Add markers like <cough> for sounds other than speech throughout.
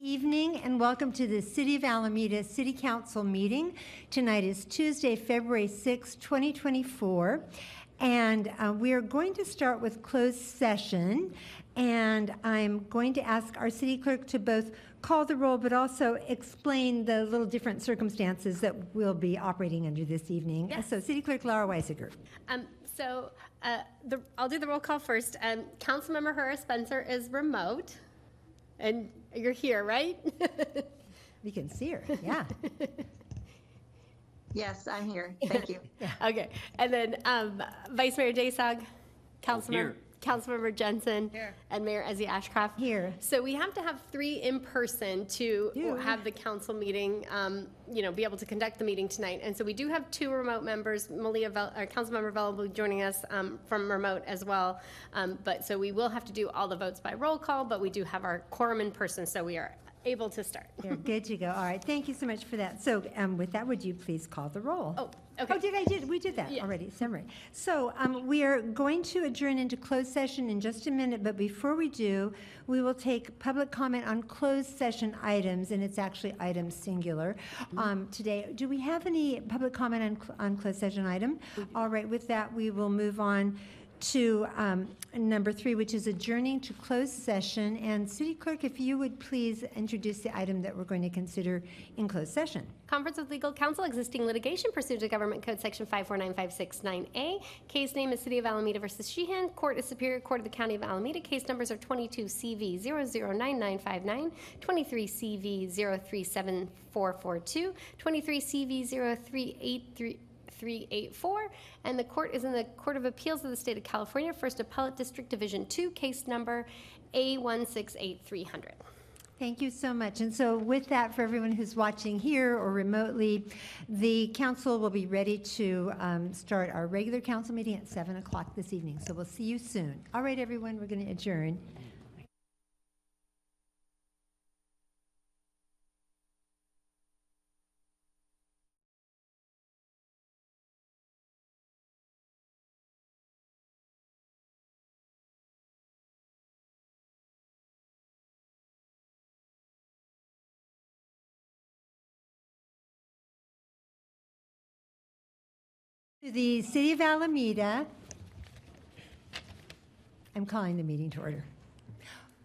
Evening and welcome to the City of Alameda City Council meeting. Tonight is Tuesday, February 6, 2024. And uh, we are going to start with closed session. And I'm going to ask our city clerk to both call the roll but also explain the little different circumstances that we'll be operating under this evening. Yes. So, City Clerk Lara Weisiger. Um, so uh, the, I'll do the roll call first. Um, Councilmember Herrera Spencer is remote, and you're here, right? <laughs> We can see her. Yeah. <laughs> Yes, I'm here. <laughs> Thank you. okay, and then um, Vice Mayor Daysog, Councilmember Here. Councilmember Jensen, and Mayor Ezzy Ashcraft. Here. So we have to have three in person to Do. have the council meeting, um, you know, be able to conduct the meeting tonight. And so we do have two remote members. Malia, Vel- uh, Councilmember Vella will be joining us um, from remote as well. Um, But, so we will have to do all the votes by roll call, but we do have our quorum in person, so we are able to start. You're good to go. All right. Thank you so much for that. So, um, with that, would you please call the roll? Oh, okay. Oh, did I did? We did that Yeah. already. Summary. So, um, we are going to adjourn into closed session in just a minute. But before we do, we will take public comment on closed session items, and it's actually items singular um, today. Do we have any public comment on cl- on closed session item? All right. With that, we will move on to um, number three, which is adjourning to closed session. And City Clerk, if you would please introduce the item that we're going to consider in closed session. Conference with legal counsel, existing litigation pursuant to Government Code Section 549569A. Case name is City of Alameda versus Sheehan. Court is Superior Court of the County of Alameda. Case numbers are 22 CV 009959, 23 CV 037442, 23 CV 0383. 384, and the court is in the Court of Appeals of the State of California, First Appellate District Division 2, case number A168300. Thank you so much. And so with that, for everyone who's watching here or remotely, the council will be ready to um, start our regular council meeting at 7 o'clock this evening. So we'll see you soon. All right, everyone, we're going to adjourn. To the City of Alameda, I'm calling the meeting to order.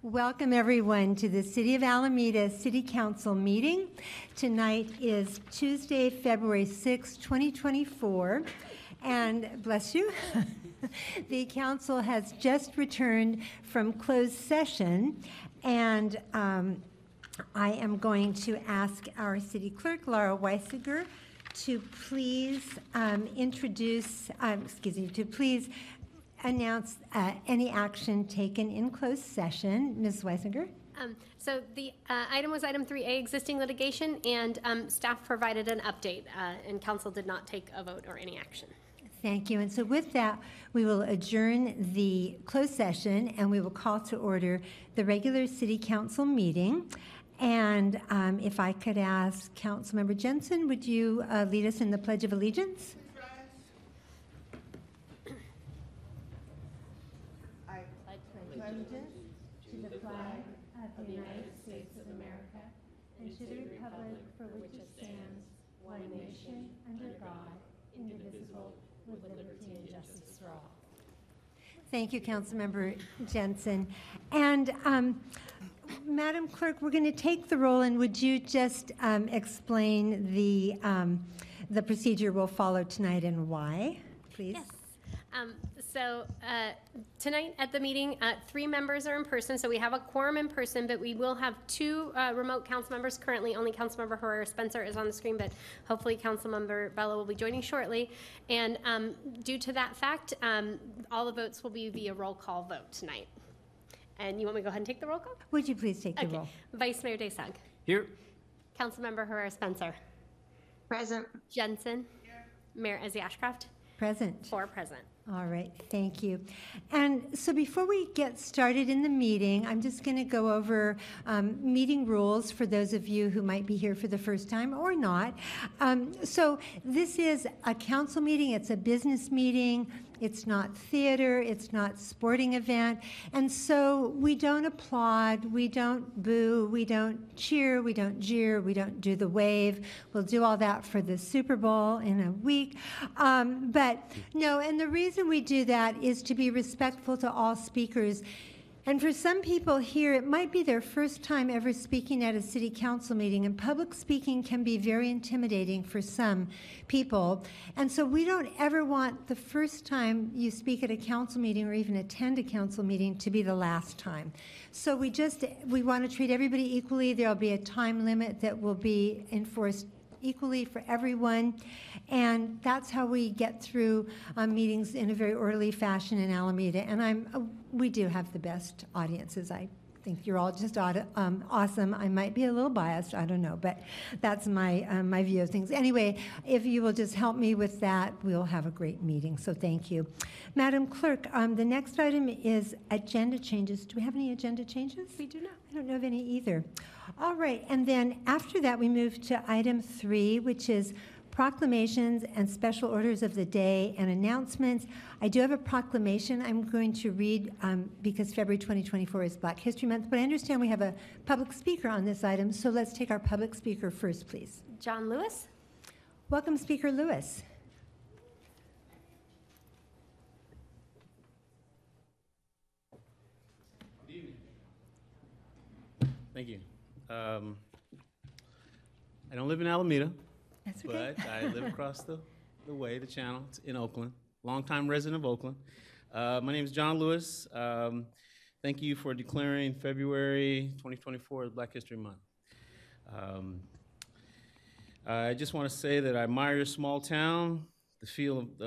Welcome, everyone, to the City of Alameda City Council meeting. Tonight is Tuesday, February 6, 2024, and bless you, <laughs> the council has just returned from closed session, and um, I am going to ask our city clerk, Lara Weisiger, to please um, introduce, um, excuse me, to please announce uh, any action taken in closed session. Ms. Weisiger? Um, So the uh, item was item 3A, existing litigation, and um, staff provided an update, uh, and council did not take a vote or any action. Thank you. And so with that, we will adjourn the closed session and we will call to order the regular city council meeting. And um, if I could ask Councilmember Jensen, would you uh, lead us in the Pledge of Allegiance? I pledge allegiance to the flag of the United States of America and to the republic for which it stands, one nation, under God, indivisible, with liberty and justice for all. Thank you, Councilmember Jensen. And um, Madam Clerk, we're going to take the roll, and would you just um, explain the, um, the procedure we'll follow tonight and why, please? Yes. Um, So uh, tonight at the meeting, uh, three members are in person, so we have a quorum in person, but we will have two uh, remote council members. Currently, only Councilmember Herrera Spencer is on the screen, but hopefully Councilmember Vella will be joining shortly. And um, due to that fact, um, all the votes will be via roll call vote tonight. And you want me to go ahead and take the roll call? Would you please take the Okay. roll? Vice Mayor Daysog. Here. Councilmember Herrera Spencer. Present. Jensen. Mayor Ezzy Ashcraft. Present. Four present. All right, thank you. And so before we get started in the meeting, I'm just going to go over um, meeting rules for those of you who might be here for the first time or not. Um, So this is a council meeting, it's a business meeting. It's not theater, it's not sporting event. And so we don't applaud, we don't boo, we don't cheer, we don't jeer, we don't do the wave. We'll do all that for the Super Bowl in a week. Um, but no, and the reason we do that is to be respectful to all speakers. And for some people here, it might be their first time ever speaking at a city council meeting, and public speaking can be very intimidating for some people. And so we don't ever want the first time you speak at a council meeting or even attend a council meeting to be the last time. So we just we want to treat everybody equally. There'll be a time limit that will be enforced equally for everyone. And that's how we get through um, meetings in a very orderly fashion in Alameda. And I'm, uh, we do have the best audiences. I think you're all just um, awesome. I might be a little biased, I don't know, but that's my, um, my view of things. Anyway, if you will just help me with that, we'll have a great meeting. So thank you. Madam Clerk, um, the next item is agenda changes. Do we have any agenda changes? We do not. I don't know of any either. All right, and then after that, we move to item three, which is proclamations and special orders of the day and announcements. I do have a proclamation I'm going to read um, because February 2024 is Black History Month, but I understand we have a public speaker on this item, so let's take our public speaker first, please. John Lewis? Welcome, Speaker Lewis. Thank you. Um, I don't live in Alameda, That's okay. but I live across the, the way, the channel, It's in Oakland. Longtime resident of Oakland. Uh, my name is John Lewis. Um, thank you for declaring February 2024 as Black History Month. Um, I just want to say that I admire your small town, the feel of the,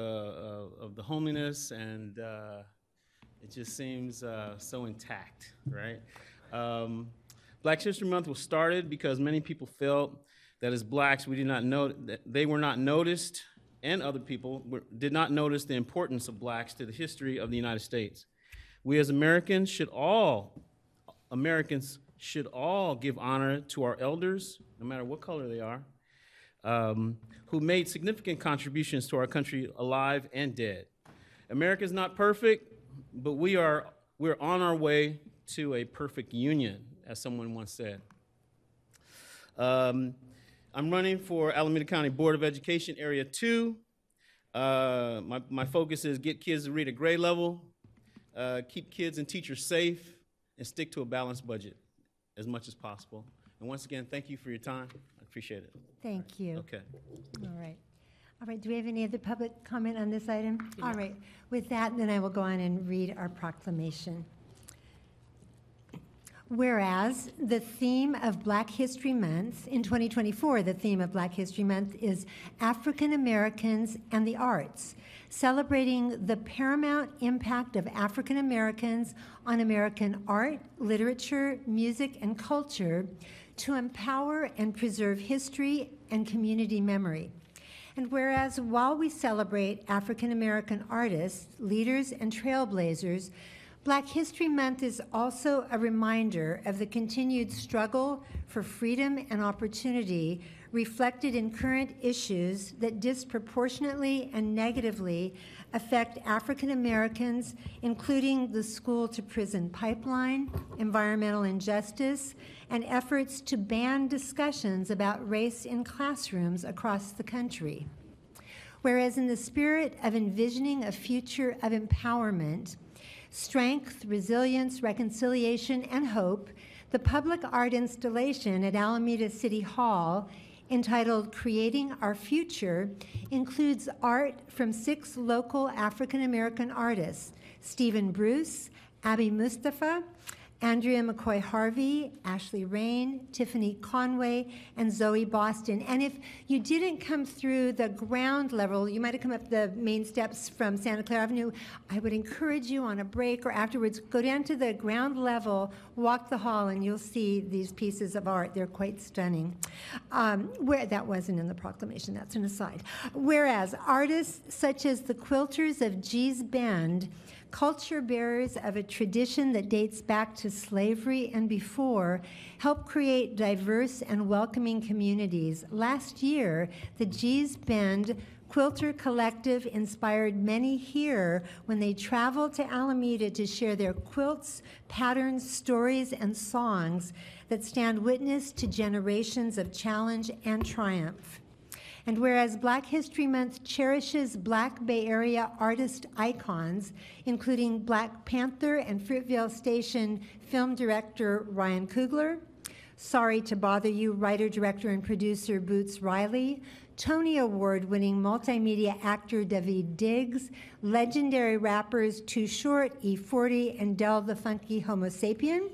uh, of the homeliness, and uh, it just seems uh, so intact, right? Um, Black History Month was started because many people felt that as blacks we did not know that they were not noticed, and other people were, did not notice the importance of blacks to the history of the United States. We as Americans should all Americans should all give honor to our elders, no matter what color they are, um, who made significant contributions to our country, alive and dead. America is not perfect, but we are we're on our way to a perfect union, as someone once said. Um, I'm running for Alameda County Board of Education Area 2. Uh, my, my focus is get kids to read at grade level, uh, keep kids and teachers safe, and stick to a balanced budget as much as possible. And once again, thank you for your time. I appreciate it. Thank you. Okay. All right. All right, do we have any other public comment on this item? All right, with that, then I will go on and read our proclamation. Whereas the theme of Black History Month in 2024, the theme of Black History Month is African Americans and the Arts, celebrating the paramount impact of African Americans on American art, literature, music, and culture to empower and preserve history and community memory. And whereas while we celebrate African American artists, leaders, and trailblazers, Black History Month is also a reminder of the continued struggle for freedom and opportunity reflected in current issues that disproportionately and negatively affect African Americans, including the school to prison pipeline, environmental injustice, and efforts to ban discussions about race in classrooms across the country. Whereas, in the spirit of envisioning a future of empowerment, strength, resilience, reconciliation, and hope, the public art installation at Alameda City Hall entitled Creating Our Future includes art from six local African American artists Stephen Bruce, Abby Mustafa, Andrea McCoy Harvey, Ashley Rain, Tiffany Conway, and Zoe Boston. And if you didn't come through the ground level, you might have come up the main steps from Santa Clara Avenue. I would encourage you on a break or afterwards, go down to the ground level, walk the hall, and you'll see these pieces of art. They're quite stunning. Um, where that wasn't in the proclamation, that's an aside. Whereas artists such as the quilters of Gee's Bend culture bearers of a tradition that dates back to slavery and before, help create diverse and welcoming communities. Last year, the Gee's Bend Quilter Collective inspired many here when they traveled to Alameda to share their quilts, patterns, stories, and songs that stand witness to generations of challenge and triumph. And whereas Black History Month cherishes Black Bay Area artist icons, including Black Panther and Fruitvale Station film director Ryan Coogler, Sorry to Bother You writer, director, and producer Boots Riley, Tony Award winning multimedia actor Daveed Diggs, legendary rappers Too Short, E40, and Del the Funky Homo Sapien,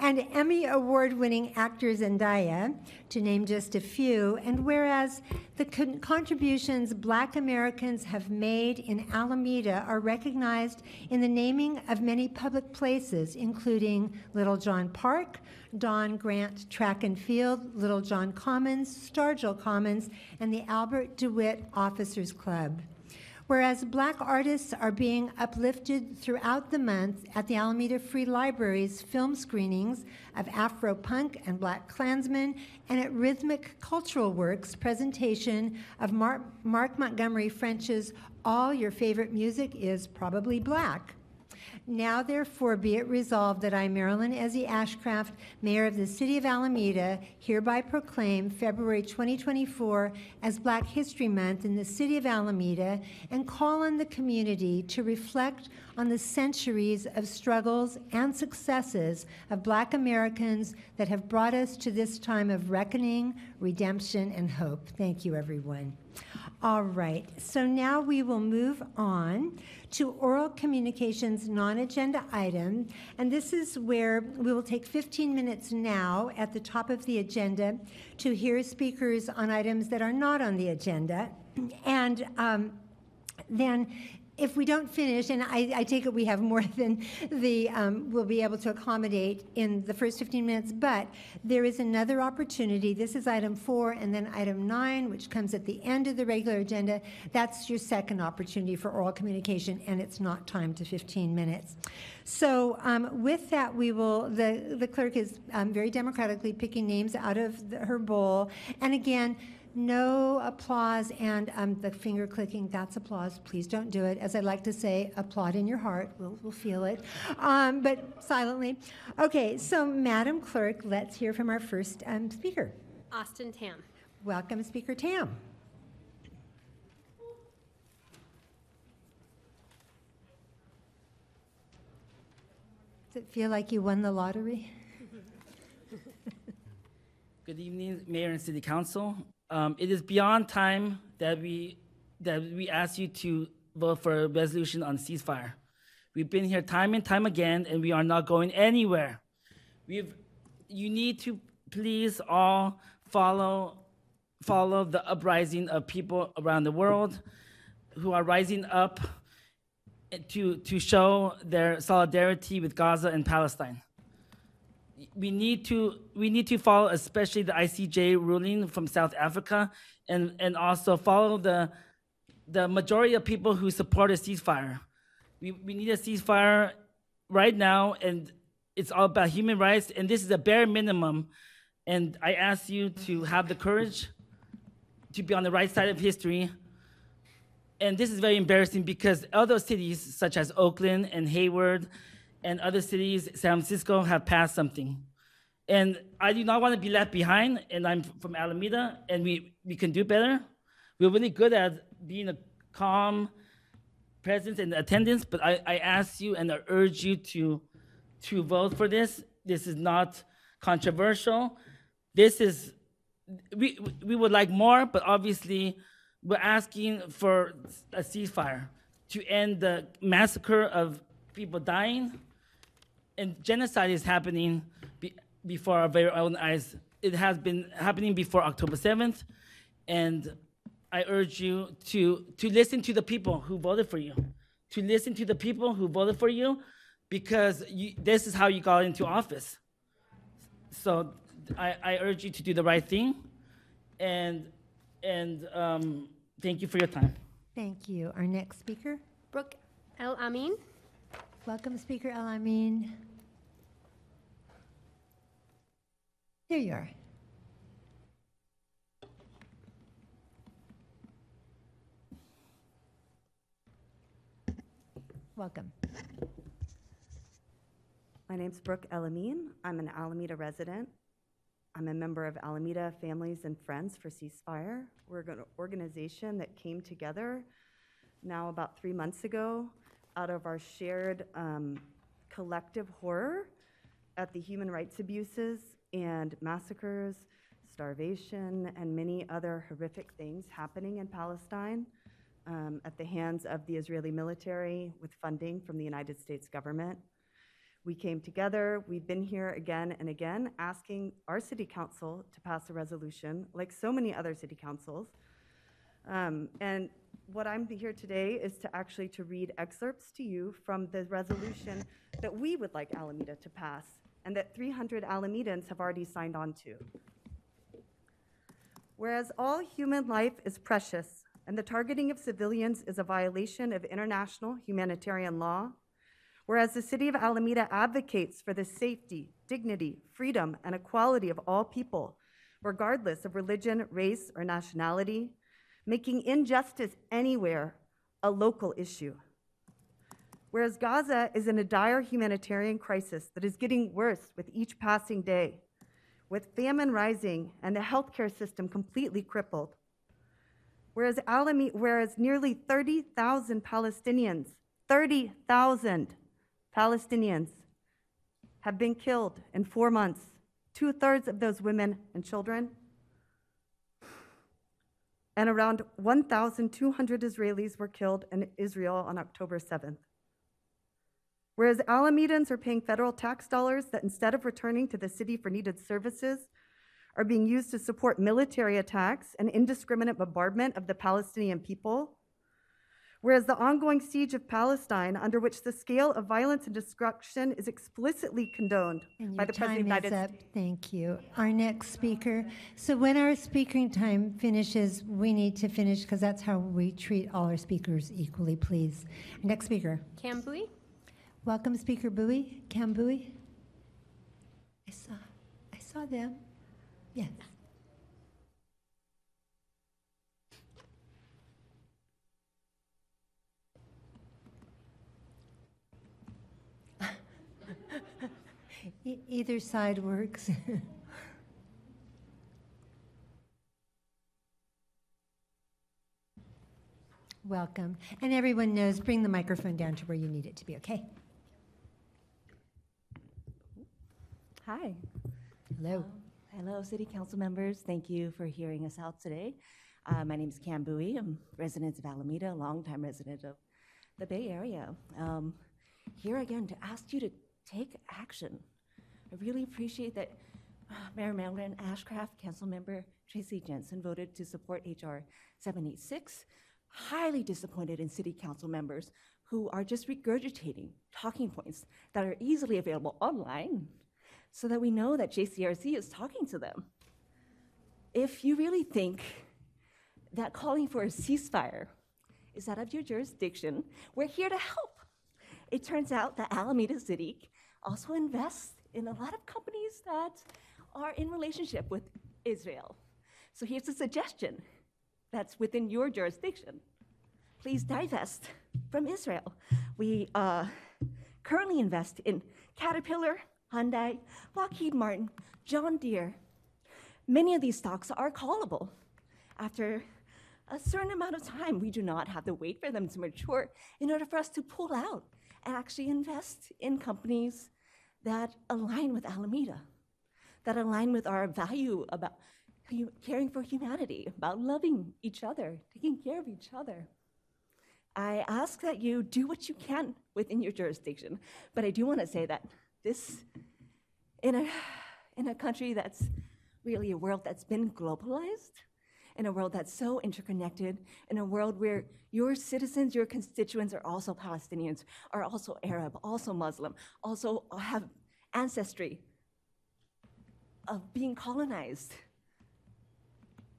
and Emmy Award winning actor Zendaya, to name just a few. And whereas the con- contributions Black Americans have made in Alameda are recognized in the naming of many public places, including Littlejohn Park, Don Grant Track and Field, Littlejohn Commons, Stargell Commons, and the Albert DeWitt Officers Club. Whereas Black artists are being uplifted throughout the month at the Alameda Free Library's film screenings of Afro Punk and Black Klansmen, and at Rhythmix Cultural Works presentation of Mark, Mark Montgomery French's All Your Favorite Music is Probably Black. Now therefore be it resolved that I, Marilyn Ezzy Ashcraft, Mayor of the City of Alameda, hereby proclaim February 2024 as Black History Month in the City of Alameda and call on the community to reflect on the centuries of struggles and successes of Black Americans that have brought us to this time of reckoning, redemption, and hope. Thank you, everyone. All right, so now we will move on to oral communications non-agenda item, and this is where we will take 15 minutes now at the top of the agenda to hear speakers on items that are not on the agenda, and um, then if we don't finish, and I, I take it we have more <laughs> than the, um, we'll be able to accommodate in the first 15 minutes, but there is another opportunity. This is item four, and then item nine, which comes at the end of the regular agenda. That's your second opportunity for oral communication, and it's not timed to 15 minutes. So um, with that, we will, the, the clerk is um, very democratically picking names out of the, her bowl. And again, no applause and um, the finger clicking, that's applause. Please don't do it. As I like to say, applaud in your heart. We'll, we'll feel it, um, but silently. Okay, so Madam Clerk, let's hear from our first um, speaker. Austin Tam. Welcome, Speaker Tam. Does it feel like you won the lottery? <laughs> Good evening, Mayor and City Council. Um, it is beyond time that we that we ask you to vote for a resolution on ceasefire. We've been here time and time again, and we are not going anywhere. We've you need to please all follow follow the uprising of people around the world who are rising up to to show their solidarity with Gaza and Palestine we need to we need to follow especially the ICJ ruling from South Africa and and also follow the the majority of people who support a ceasefire. We we need a ceasefire right now and it's all about human rights and this is a bare minimum and I ask you to have the courage to be on the right side of history. And this is very embarrassing because other cities such as Oakland and Hayward and other cities, San Francisco, have passed something. And I do not want to be left behind, and I'm from Alameda, and we, we can do better. We're really good at being a calm presence and attendance, but I, I ask you and I urge you to, to vote for this. This is not controversial. This is, we, we would like more, but obviously we're asking for a ceasefire to end the massacre of people dying and genocide is happening be, before our very own eyes. It has been happening before October 7th, and I urge you to, to listen to the people who voted for you, to listen to the people who voted for you, because you, this is how you got into office. So I, I urge you to do the right thing, and, and um, thank you for your time. Thank you. Our next speaker. Brooke El Amin. Welcome, Speaker El Amin. Here you are. Welcome. My name's Brooke Elamine. I'm an Alameda resident. I'm a member of Alameda Families and Friends for Ceasefire. We're an organization that came together now about three months ago out of our shared um, collective horror at the human rights abuses and massacres, starvation, and many other horrific things happening in Palestine um, at the hands of the Israeli military with funding from the United States government. We came together, we've been here again and again, asking our city council to pass a resolution, like so many other city councils. Um, And what I'm here today is to actually to read excerpts to you from the resolution that we would like Alameda to pass, and that 300 Alamedans have already signed on to. Whereas all human life is precious, and the targeting of civilians is a violation of international humanitarian law, Whereas the city of Alameda advocates for the safety, dignity, freedom, and equality of all people, regardless of religion, race, or nationality, making injustice anywhere a local issue. Whereas Gaza is in a dire humanitarian crisis that is getting worse with each passing day, with famine rising and the healthcare system completely crippled. Whereas, whereas nearly 30,000 Palestinians, 30,000 Palestinians have been killed in four months, two thirds of those women and children, and around 1,200 Israelis were killed in Israel on October 7th. Whereas Alamedans are paying federal tax dollars that instead of returning to the city for needed services, are being used to support military attacks and indiscriminate bombardment of the Palestinian people. Whereas the ongoing siege of Palestine, under which the scale of violence and destruction is explicitly condoned And by your the President of the United up. Thank you. Our next speaker. So when our speaking time finishes, we need to finish because that's how we treat all our speakers equally, please. Next speaker. Cam Bowie? Welcome, Speaker Bowie. Cam Bowie. I saw, I saw them. Yes. E- Either side works. <laughs> Welcome. And everyone knows, bring the microphone down to where you need it to be, okay? Hi. Hello. Hello, City Council members. Thank you for hearing us out today. Uh, my name is Cam Bowie. I'm a resident of Alameda, a longtime resident of the Bay Area. Um, here again to ask you to take action. I really appreciate that uh, Mayor Melvin Ashcraft, Council Member Tracy Jensen voted to support HR 786. Highly disappointed in City Council members who are just regurgitating talking points that are easily available online so that we know that JCRC is talking to them. If you really think that calling for a ceasefire is out of your jurisdiction, we're here to help. It turns out that Alameda City also invests in a lot of companies that are in relationship with Israel. So here's a suggestion that's within your jurisdiction. Please divest from Israel. We uh, currently invest in Caterpillar, Hyundai, Lockheed Martin, John Deere. Many of these stocks are callable. After a certain amount of time, we do not have to wait for them to mature in order for us to pull out and actually invest in companies that align with Alameda, that align with our value about caring for humanity, about loving each other, taking care of each other. I ask that you do what you can within your jurisdiction, but I do want to say that this, in a, in a country that's really a world that's been globalized, in a world that's so interconnected, in a world where your citizens, your constituents are also Palestinians, are also Arab, also Muslim, also have ancestry of being colonized,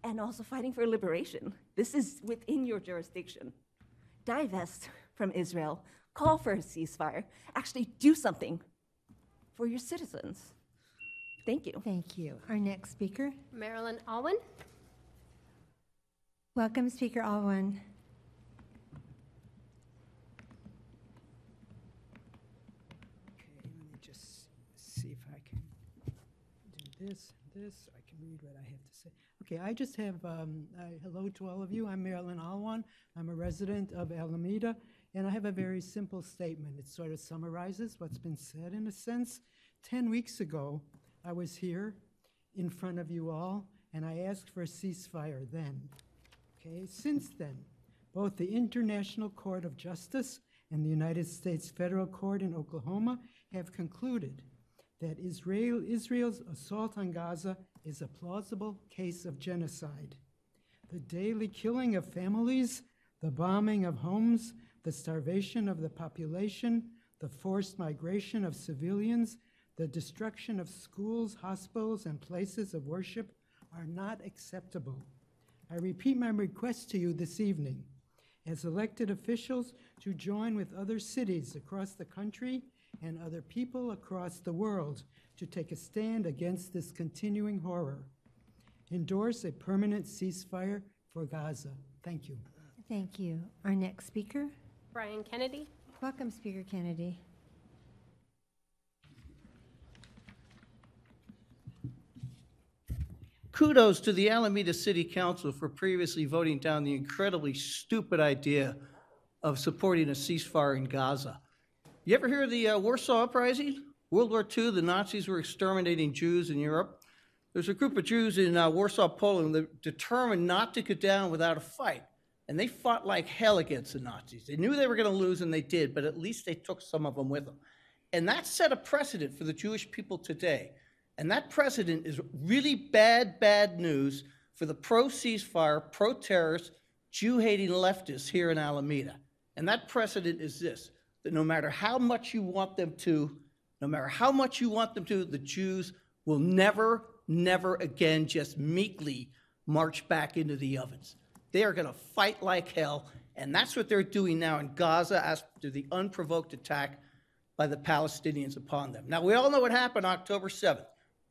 and also fighting for liberation. This is within your jurisdiction divest from Israel, call for a ceasefire, actually do something for your citizens. Thank you. Thank you. Our next speaker. Marilyn Alwyn? Welcome, Speaker Alwyn. this, this. I can read what I have to say. Okay, I just have um, uh, hello to all of you. I'm Marilyn Alwan. I'm a resident of Alameda, and I have a very simple statement. It sort of summarizes what's been said in a sense. Ten weeks ago, I was here in front of you all, and I asked for a ceasefire then. Okay, since then, both the International Court of Justice and the United States Federal Court in Oklahoma have concluded that Israel, Israel's assault on Gaza is a plausible case of genocide. The daily killing of families, the bombing of homes, the starvation of the population, the forced migration of civilians, the destruction of schools, hospitals, and places of worship are not acceptable. I repeat my request to you this evening as elected officials to join with other cities across the country and other people across the world to take a stand against this continuing horror. Endorse a permanent ceasefire for Gaza. Thank you. Thank you. Our next speaker. Brian Kennedy. Welcome, Speaker Kennedy. Kudos to the Alameda City Council for previously voting down the incredibly stupid idea of supporting a ceasefire in Gaza. You ever hear of the uh, Warsaw Uprising? World War II, the Nazis were exterminating Jews in Europe. There's a group of Jews in uh, Warsaw, Poland, that determined not to go down without a fight. And they fought like hell against the Nazis. They knew they were going to lose, and they did, but at least they took some of them with them. And that set a precedent for the Jewish people today. And that precedent is really bad, bad news for the pro ceasefire, pro terrorist, Jew hating leftists here in Alameda. And that precedent is this that no matter how much you want them to, no matter how much you want them to, the Jews will never, never again just meekly march back into the ovens. They are going to fight like hell. And that's what they're doing now in Gaza after the unprovoked attack by the Palestinians upon them. Now, we all know what happened October 7th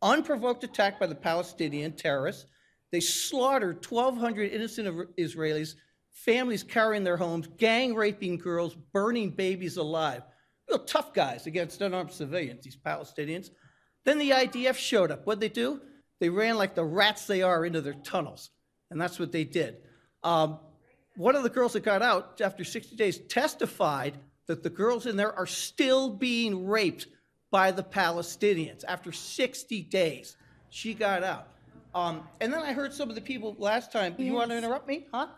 unprovoked attack by the Palestinian terrorists. They slaughtered 1,200 innocent Israelis, families carrying their homes, gang raping girls, burning babies alive. Real tough guys against unarmed civilians, these Palestinians. Then the IDF showed up. What'd they do? They ran like the rats they are into their tunnels. And that's what they did. Um, one of the girls that got out after 60 days testified that the girls in there are still being raped by the Palestinians. After 60 days, she got out. Um, and then I heard some of the people last time. You want to interrupt me? Huh?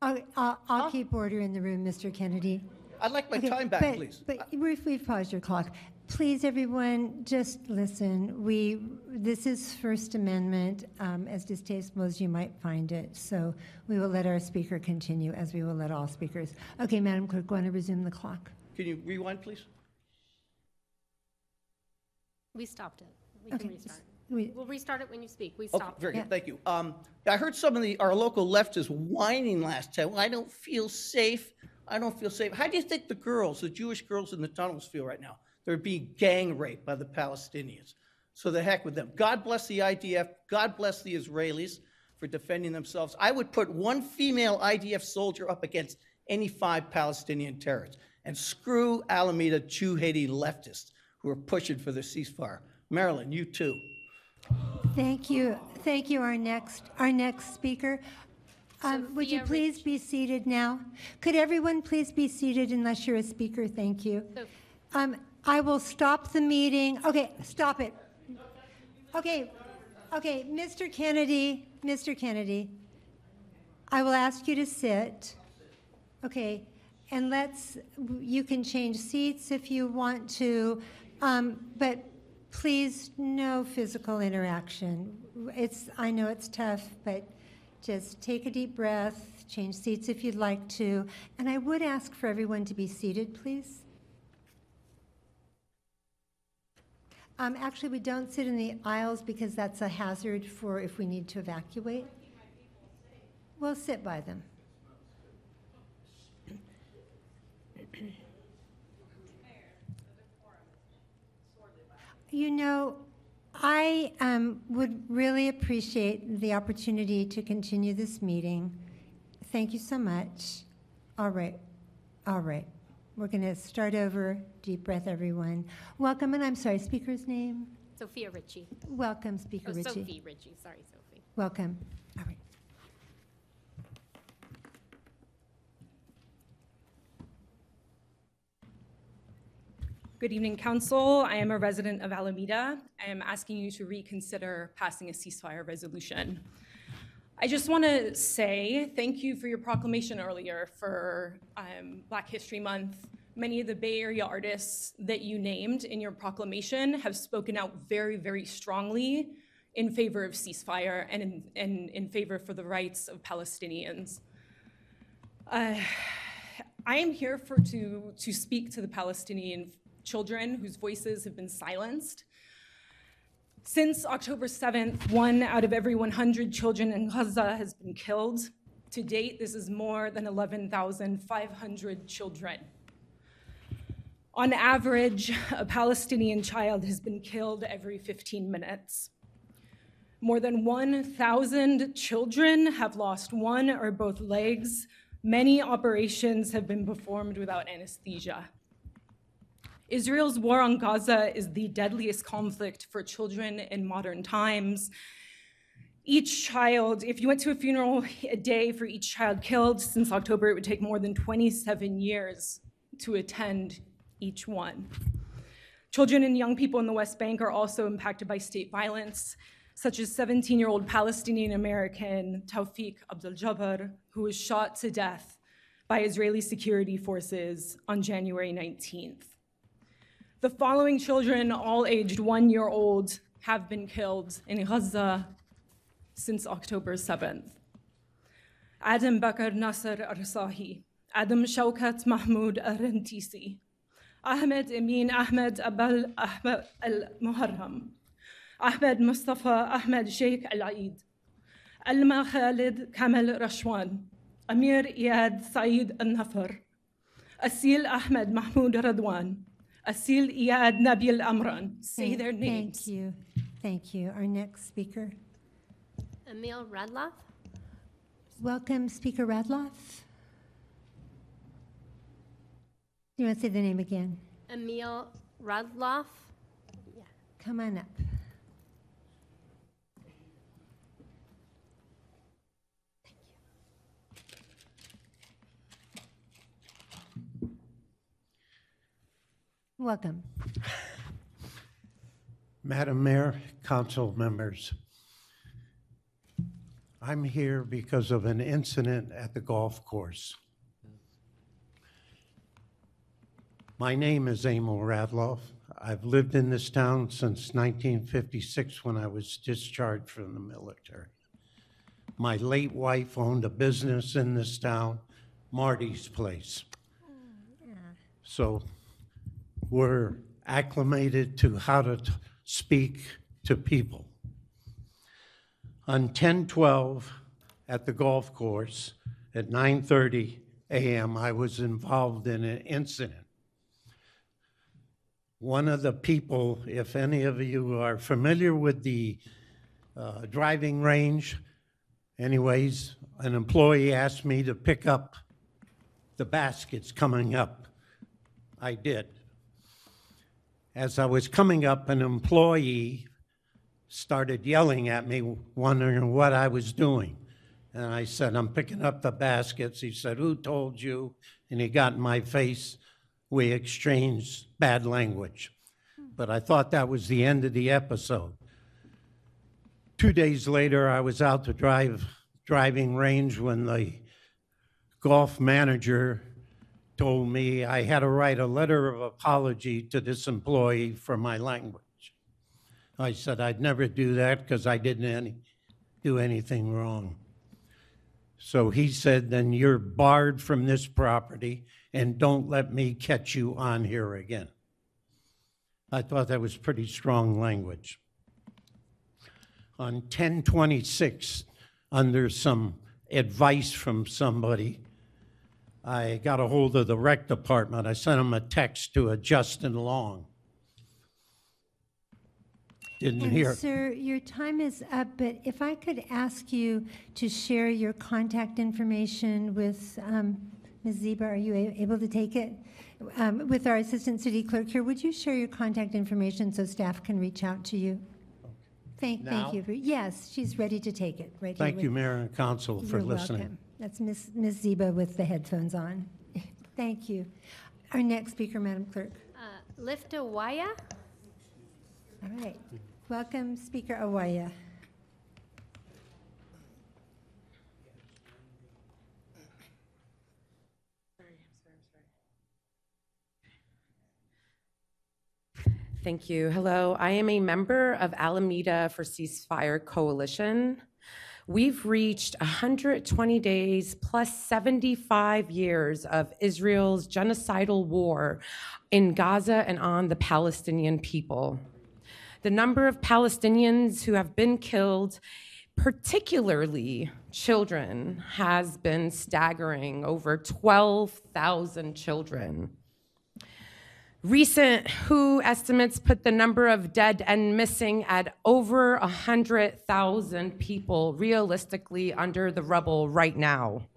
I'll, I'll, I'll keep order in the room, Mr. Kennedy. I'd like my Okay, time back, but- please. But we've, we've paused your clock. Please, everyone, just listen. We, this is First Amendment, um, as distasteful as you might find it. So we will let our speaker continue, as we will let all speakers. Okay, Madam Clerk, want to resume the clock? Can you rewind, please? We stopped it. We Okay, can restart. we- We'll restart it when you speak. We Okay, stopped. very Yeah. good. Thank you. Um, I heard some of the our local leftists whining last time. I don't feel safe. I don't feel safe. How do you think the girls, the Jewish girls in the tunnels, feel right now? They're being gang raped by the Palestinians. So the heck with them. God bless the IDF. God bless the Israelis for defending themselves. I would put one female IDF soldier up against any five Palestinian terrorists. And screw Alameda Jew hating leftists who are pushing for the ceasefire. Marilyn, you too. Thank you. Thank you. Our next, our next speaker. Um, Would you Sophia please be seated now? Could everyone please be seated unless you're a speaker? Thank you. Um, I will stop the meeting. Okay, stop it. Okay, okay, Mr. Kennedy, Mr. Kennedy, I will ask you to sit. Okay, and let's, you can change seats if you want to, um, but please, no physical interaction. It's, I know it's tough, but just take a deep breath, change seats if you'd like to, and I would ask for everyone to be seated, please. Um, actually, we don't sit in the aisles because that's a hazard for if we need to evacuate. We'll sit by them. You know, I um, would really appreciate the opportunity to continue this meeting. Thank you so much. All right, all right. We're going to start over. Deep breath, everyone. Welcome, and I'm sorry, speaker's name? Sophia Ritchie. Welcome, Speaker Oh, Ritchie. Sophie Ritchie, sorry, Sophie. Welcome. Good evening, Council. I am a resident of Alameda. I am asking you to reconsider passing a ceasefire resolution. I just want to say thank you for your proclamation earlier for um, Black History Month. Many of the Bay Area artists that you named in your proclamation have spoken out very, very strongly in favor of ceasefire and in, and in favor for the rights of Palestinians. Uh, I am here for to to speak to the Palestinian children whose voices have been silenced. Since October 7th, one out of every 100 children in Gaza has been killed. To date, this is more than 11,500 children. On average, a Palestinian child has been killed every 15 minutes. More than 1,000 children have lost one or both legs. Many operations have been performed without anesthesia. Israel's war on Gaza is the deadliest conflict for children in modern times. Each child, if you went to a funeral a day for each child killed since October, it would take more than 27 years to attend each one. Children and young people in the West Bank are also impacted by state violence, such as 17 year old Palestinian American Tawfiq Abdul Jabbar, who was shot to death by Israeli security forces on January 19th. The following children, all aged one year old, have been killed in Gaza since October 7th. Adam Bakr Nasser Arsahi, Adam Shaukat Mahmoud Arantisi, Ahmed Amin Ahmed Abal Ahmed Al Muharram, Ahmed Mustafa Ahmed Sheikh Al Aid, Alma Khalid Kamal Rashwan, Amir Iyad Saeed Al Nafar, Asil Ahmed Mahmoud Radwan, Asil Iyad Nabil Amran. Say Thank- their names. Thank you. Thank you. Our next speaker. Emil Radloff? Welcome, Speaker Radloff. Do you want to say the name again? Emil Radloff? Yeah. Come on up. Welcome. Madam Mayor, council members, I'm here because of an incident at the golf course. My name is Emil Radloff. I've lived in this town since 1956 when I was discharged from the military. My late wife owned a business in this town, Marty's Place. Oh, so we're acclimated to how to speak to people. On 1012 at the golf course at 9:30 a.m., I was involved in an incident. One of the people, if any of you are familiar with the uh, driving range, anyways, an employee asked me to pick up the baskets coming up. I did. As I was coming up, an employee started yelling at me, wondering what I was doing. And I said, I'm picking up the baskets. He said, Who told you? And he got in my face. We exchanged bad language. But I thought that was the end of the episode. Two days later, I was out to drive driving range when the golf manager told me I had to write a letter of apology to this employee for my language. I said I'd never do that because I didn't any, do anything wrong. So he said, then you're barred from this property and don't let me catch you on here again. I thought that was pretty strong language. On 1026, under some advice from somebody, I got a hold of the rec department. I sent them a text to a Justin Long. Didn't And hear. sir, your time is up, but if I could ask you to share your contact information with um, Ms. Zeba, are you a- able to take it? um, with our Assistant City Clerk here, would you share your contact information so staff can reach out to you? Thank, Now? thank you. for- Yes, she's ready to take it, right. Thank you, Mayor and Council, for You're listening. welcome. That's Ms. Ms. Zeba with the headphones on. <laughs> Thank you. Our next speaker, Madam Clerk. Uh, Lifta Waya? All right. Welcome, Speaker Awaya. Thank you. Hello, I am a member of Alameda for Ceasefire Coalition. We've reached 120 days plus 75 years of Israel's genocidal war in Gaza and on the Palestinian people. The number of Palestinians who have been killed, particularly children, has been staggering over 12,000 children. Recent WHO estimates put the number of dead and missing at over 100,000 people realistically under the rubble right now.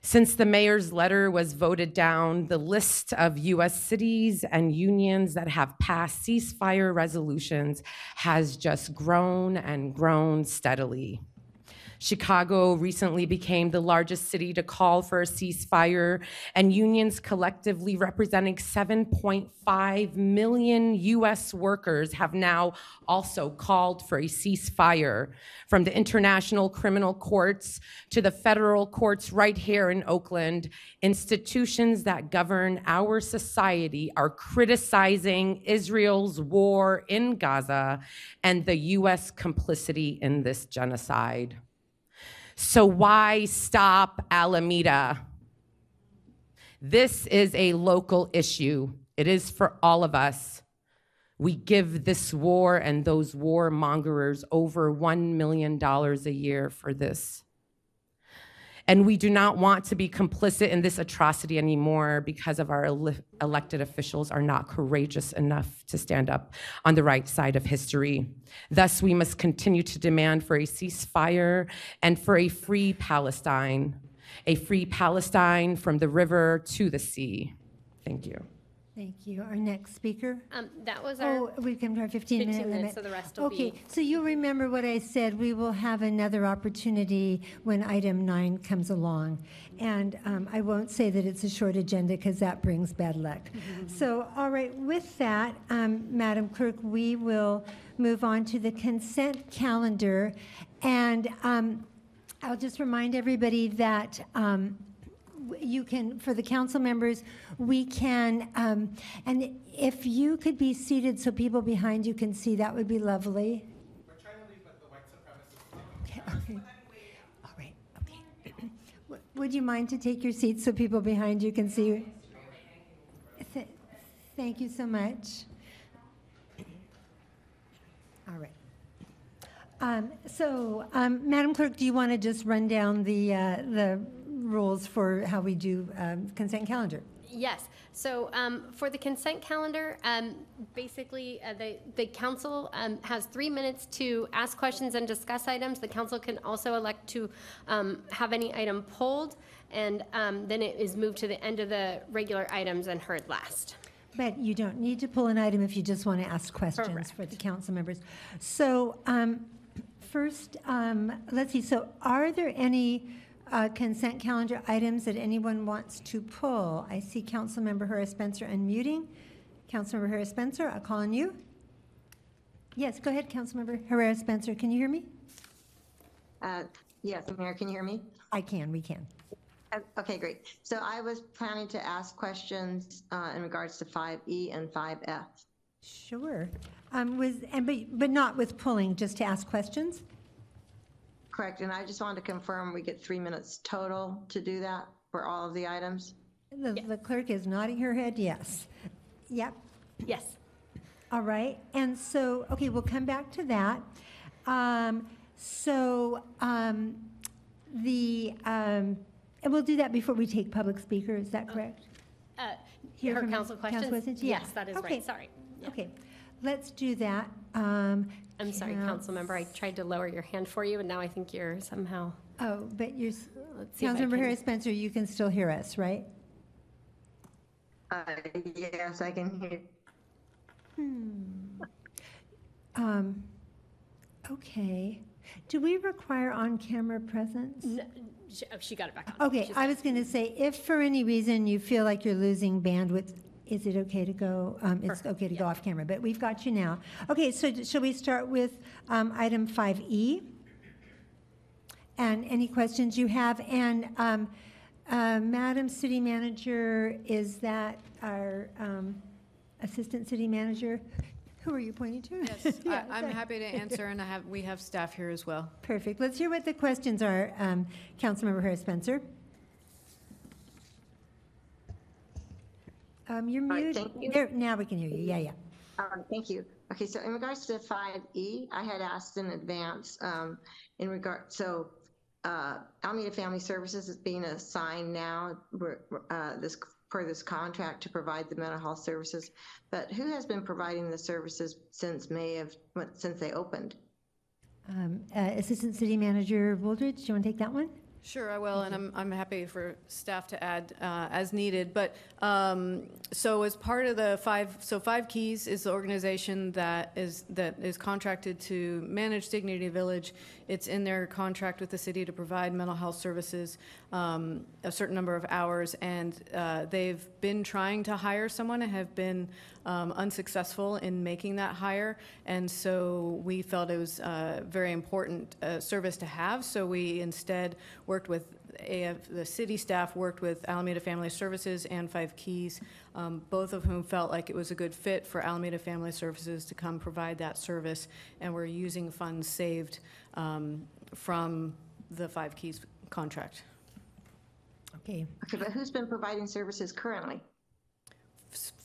Since the mayor's letter was voted down, the list of US cities and unions that have passed ceasefire resolutions has just grown and grown steadily. Chicago recently became the largest city to call for a ceasefire, and unions collectively representing 7.5 million US workers have now also called for a ceasefire. From the international criminal courts to the federal courts right here in Oakland, institutions that govern our society are criticizing Israel's war in Gaza and the US complicity in this genocide. So why stop Alameda? This is a local issue. It is for all of us. We give this war and those warmongers over $1 million a year for this. And we do not want to be complicit in this atrocity anymore because of our ele- elected officials are not courageous enough to stand up on the right side of history. Thus, we must continue to demand for a ceasefire and for a free Palestine, a free Palestine from the river to the sea. Thank you. Thank you. Our next speaker. Um, That was our, Oh, we've come to our 15-minute 15 limit. minutes, so the rest will Okay, be- so you'll remember what I said. We will have another opportunity when item nine comes along. And um, I won't say that it's a short agenda because that brings bad luck. So, all right, with that, um, Madam Clerk, we will move on to the consent calendar. And um, I'll just remind everybody that um, you can, for the council members, we can, um, and if you could be seated so people behind you can see, that would be lovely. We're trying to leave, but the white supremacists. Okay, all right, okay. <clears throat> Would you mind to take your seats so people behind you can see? Th- Thank you so much. All right. Um, So, um, Madam Clerk, do you want to just run down the, uh, the rules for how we do um, consent calendar? yes. So um, for the consent calendar, um, basically, uh, the, the council um, has three minutes to ask questions and discuss items. The council can also elect to um, have any item pulled, and um, then it is moved to the end of the regular items and heard last. But you don't need to pull an item if you just want to ask questions Correct. for the council members. So um, first, um, let's see, so are there any uh, consent calendar items that anyone wants to pull? I see Councilmember Herrera Spencer unmuting. Councilmember Herrera Spencer, I'll call on you. Yes, go ahead, Councilmember Herrera Spencer. Can you hear me? Uh, Yes, Mayor, can you hear me? I can, we can. Uh, Okay, great. So I was planning to ask questions uh, in regards to 5E and 5F. Sure. Um, Was, and but, but not with pulling, just to ask questions? Correct, and I just wanted to confirm we get three minutes total to do that for all of the items? The the clerk is nodding her head, yes. Yep. Yes. All right, and so, okay, we'll come back to that. Um, So um, the, um, and we'll do that before we take public speaker, is that correct? Uh, Hear Her from council questions? questions? Yeah. Yes, that is Okay. right, sorry. Yeah. Okay, let's do that. Um, I'm sorry, Counts- council member, I tried to lower your hand for you, and now I think you're somehow, Oh, but you're, s- let's see if I Councilmember can- Herrera Spencer, you can still hear us, right? Uh, Yes, I can hear. Um, okay. Do we require on-camera presence? N- She oh, she got it back on. Okay, She's I was going to say, if for any reason you feel like you're losing bandwidth, is it okay to go, um, it's okay to go off camera, but we've got you now. Okay, so d- shall we start with um, item 5E? And any questions you have? And um, uh, Madam City Manager, is that our um, Assistant City Manager? Who are you pointing to? Yes, <laughs> Yeah, I- I'm sorry. happy to <laughs> answer, and I have, we have staff here as well. Perfect. Let's hear what the questions are, um, Councilmember Herrera Spencer. Um, You're right, muted. thank you. There, now we can hear you. Yeah, yeah. Um, Thank you. Okay, so in regards to 5E, I had asked in advance um, in regard, so uh, Alameda Family Services is being assigned now, we're, uh, this, per this contract to provide the mental health services. But who has been providing the services since May of, what- since they opened? Um, uh, Assistant City Manager Wooldridge, do you want to take that one? Sure, I will, and I'm, I'm happy for staff to add uh, as needed. But, um, so as part of the five, so Five Keys is the organization that is, that is contracted to manage Dignity Village. It's in their contract with the city to provide mental health services um, a certain number of hours, and uh, they've been trying to hire someone and have been um, unsuccessful in making that hire. And so we felt it was a very important uh, service to have, so we instead worked with AF, the city staff worked with Alameda Family Services and Five Keys, um, both of whom felt like it was a good fit for Alameda Family Services to come provide that service, and we're using funds saved um, from the Five Keys contract. Okay. Okay, but who's been providing services currently?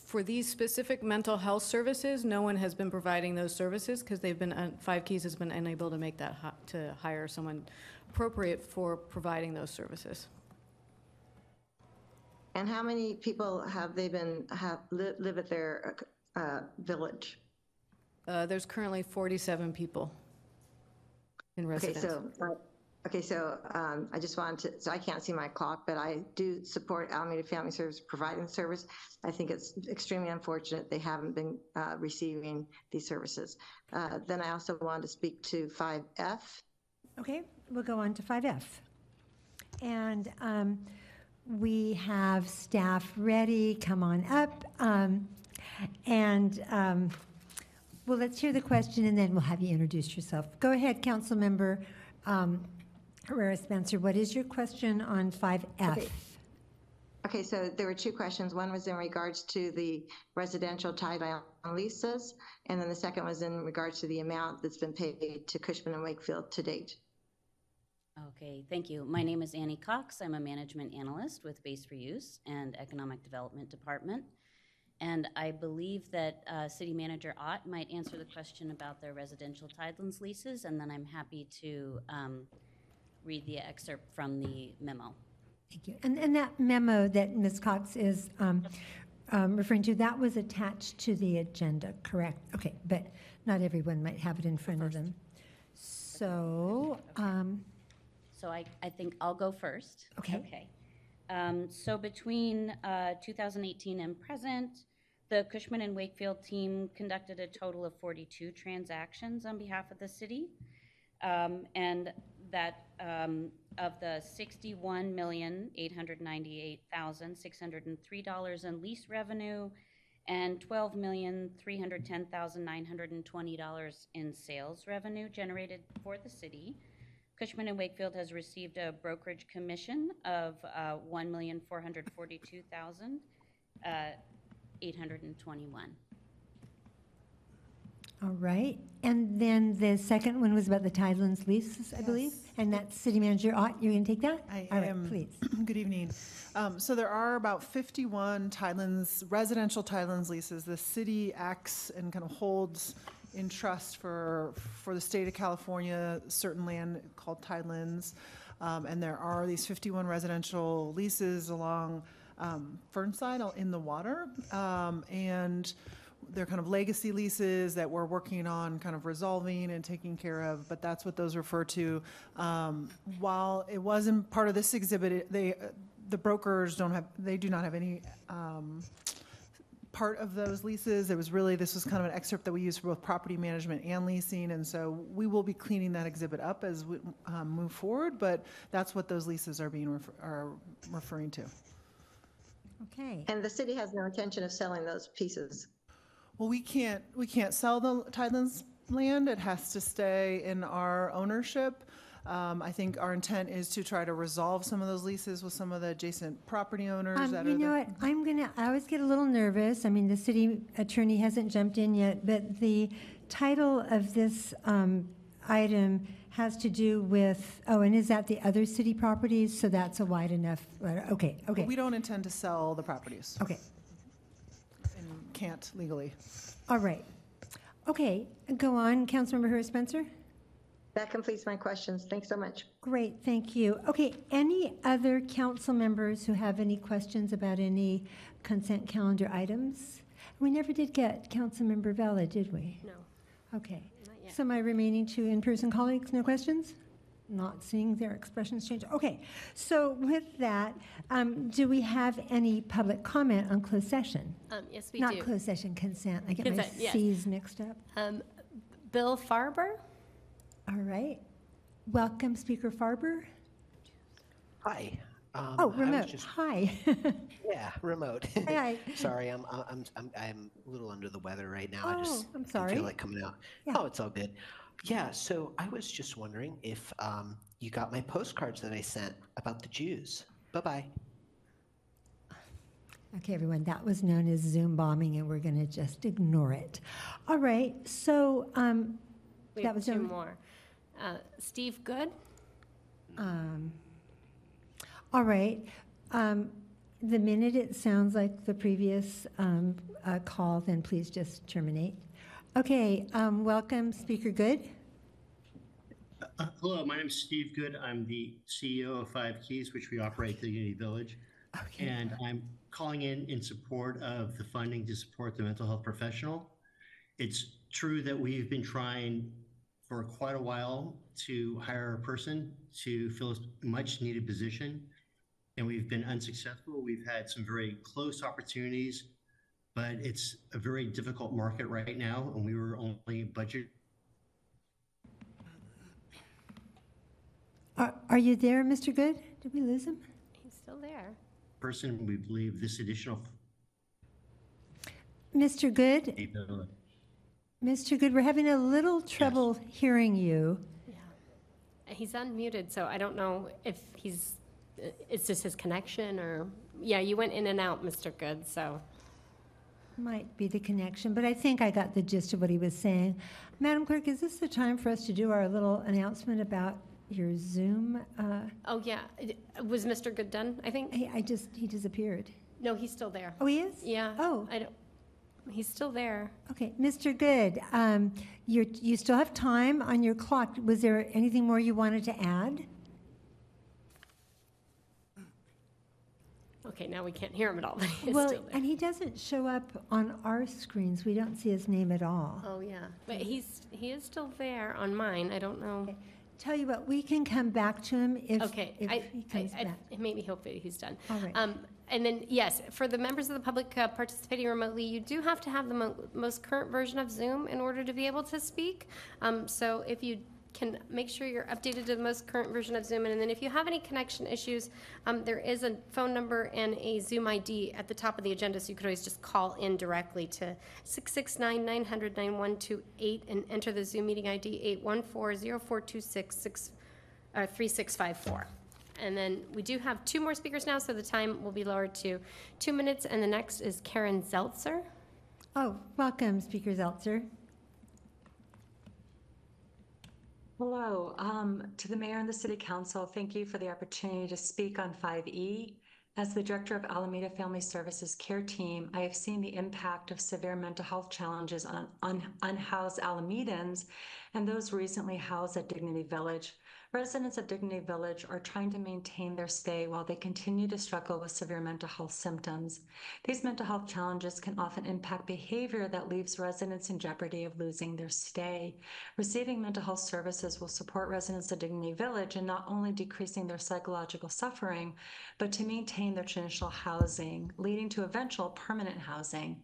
For these specific mental health services, no one has been providing those services because they've been, un- Five Keys has been unable to make that, hi- to hire someone appropriate for providing those services. And how many people have they been, have, li- live at their uh, village? Uh, There's currently 47 people in Okay, residence. so, uh, okay, so um, I just wanted to, so I can't see my clock, but I do support Alameda Family Service providing service. I think it's extremely unfortunate they haven't been uh, receiving these services. Uh, Then I also wanted to speak to 5F. Okay, we'll go on to 5F. And um, we have staff ready, come on up. Um, And, um, well, let's hear the question, and then we'll have you introduce yourself. Go ahead, Councilmember um, Herrera Spencer, what is your question on 5F? Okay. Okay, so there were two questions. One was in regards to the residential tidelands leases, and then the second was in regards to the amount that's been paid to Cushman and Wakefield to date. Okay, thank you. My name is Annie Cox. I'm a management analyst with Base Reuse and Economic Development Department. And I believe that uh, City Manager Ott might answer the question about their residential tidelands leases, and then I'm happy to um, read the excerpt from the memo. Thank you. And, and that memo that Ms. Cox is um, um, referring to, that was attached to the agenda, correct? Okay, but not everyone might have it in front of them. So, um, So I, I think I'll go first. Okay. Okay. Um, so between uh, 2018 and present, the Cushman and Wakefield team conducted a total of 42 transactions on behalf of the city. Um, and that um, of the $61,898,603 in lease revenue and $12,310,920 in sales revenue generated for the city, Cushman and Wakefield has received a brokerage commission of uh, $1,442,821. All right. And then the second one was about the Tidelands leases, I believe? And that's City Manager Ott, you're going to take that? I All right, am. please. <clears throat> Good evening. Um, So there are about 51 Tidelands, residential Tidelands leases. The city acts and kind of holds in trust for, for the state of California, certain land called Tidelands. Um, And there are these 51 residential leases along um, Fernside in the water. Um, And they're kind of legacy leases that we're working on kind of resolving and taking care of, but that's what those refer to. Um, While it wasn't part of this exhibit, it- they, uh, the brokers don't have, they do not have any um, part of those leases. It was really, this was kind of an excerpt that we use for both property management and leasing, and so we will be cleaning that exhibit up as we um, move forward, but that's what those leases are being, refer- are referring to. Okay. And the city has no intention of selling those pieces. Well, we can't, we can't sell the Tidelands land. It has to stay in our ownership. Um, I think our intent is to try to resolve some of those leases with some of the adjacent property owners Um, that you are know there. what, I'm gonna, I always get a little nervous, I mean, the city attorney hasn't jumped in yet, but the title of this, um, item has to do with, oh, and is that the other city properties? So that's a wide enough, uh, okay, okay, We don't intend to sell the properties okay, can't legally. all right. Okay, go on, Councilmember Herrera Spencer? That completes my questions. Thanks so much. Great, thank you. Okay, any other council members who have any questions about any consent calendar items? We never did get Councilmember Vella, did we? No. Okay. Not yet. So my remaining two in-person colleagues, no questions? Not seeing their expressions change. Okay, so with that, um, do we have any public comment on closed session? Um, Yes, we do. Not do. closed session, consent. I get my Consent, yes. Cs mixed up. Um, Bill Farber? All right. Welcome, Speaker Farber. Hi. Um, Oh, was remote. just- Hi. <laughs> Yeah, remote. <laughs> Hi. Sorry, I'm, I'm, I'm, I'm a little under the weather right now. I Oh, just I'm didn't sorry. feel like coming out. Yeah. Oh, it's all good. Yeah, so I was just wondering if um, you got my postcards that I sent about the Jews. Bye-bye. Okay, everyone, that was known as Zoom bombing, and we're going to just ignore it. All right, so um, We that was two known- more. Uh, Steve Good? Um, all right. Um, the minute it sounds like the previous um, uh, call, then please just terminate. Okay, um, welcome, Speaker Good. Uh, Hello, my name is Steve Good. I'm the CEO of Five Keys, which we operate the Dignity Village. Okay. And I'm calling in in support of the funding to support the mental health professional. It's true that we've been trying for quite a while to hire a person to fill a much needed position. And we've been unsuccessful. We've had some very close opportunities, but it's a very difficult market right now. And we were only budget Are, are you there, Mr. Good? Did we lose him? He's still there. person. We believe this additional Mr. Good, capability. Mr. Good, we're having a little trouble hearing you. Yeah. He's unmuted, so I don't know if he's, uh, it's just his connection or, yeah, you went in and out, Mr. Good, so. Might be the connection, but I think I got the gist of what he was saying. Madam Clerk, is this the time for us to do our little announcement about your Zoom? uh, Oh, yeah. It- Was Mr. Good done, I think? I I just, he disappeared. No, he's still there. Oh, he is? Yeah. Oh. I don't, he's still there. Okay, Mr. Good, um, you're, you still have time on your clock. Was there anything more you wanted to add? Okay, now we can't hear him at all, <laughs> but he's Well, still there. and he doesn't show up on our screens. We don't see his name at all. Oh, yeah. But he's, he is still there on mine. I don't know. Tell you what, we can come back to him if, Okay, if I, he I, comes I- back. maybe hopefully he's done. All right. Um, and then, yes, for the members of the public uh, participating remotely, you do have to have the mo- most current version of Zoom in order to be able to speak. Um, so if you can make sure you're updated to the most current version of Zoom, and then if you have any connection issues, um, there is a phone number and a Zoom ID at the top of the agenda, so you could always just call in directly to 669-900-9128 and enter the Zoom meeting ID 814-0426 uh, 3654. And then we do have two more speakers now, so the time will be lowered to two minutes, and the next is Karen Zeltzer. Oh, welcome, Speaker Zeltzer. Hello, um, to the mayor and the city council, thank you for the opportunity to speak on 5E. As the director of Alameda Family Services Care Team, I have seen the impact of severe mental health challenges on, on unhoused Alamedans and those recently housed at Dignity Village. Residents of Dignity Village are trying to maintain their stay while they continue to struggle with severe mental health symptoms. These mental health challenges can often impact behavior that leaves residents in jeopardy of losing their stay. Receiving mental health services will support residents of Dignity Village in not only decreasing their psychological suffering, but to maintain their traditional housing, leading to eventual permanent housing.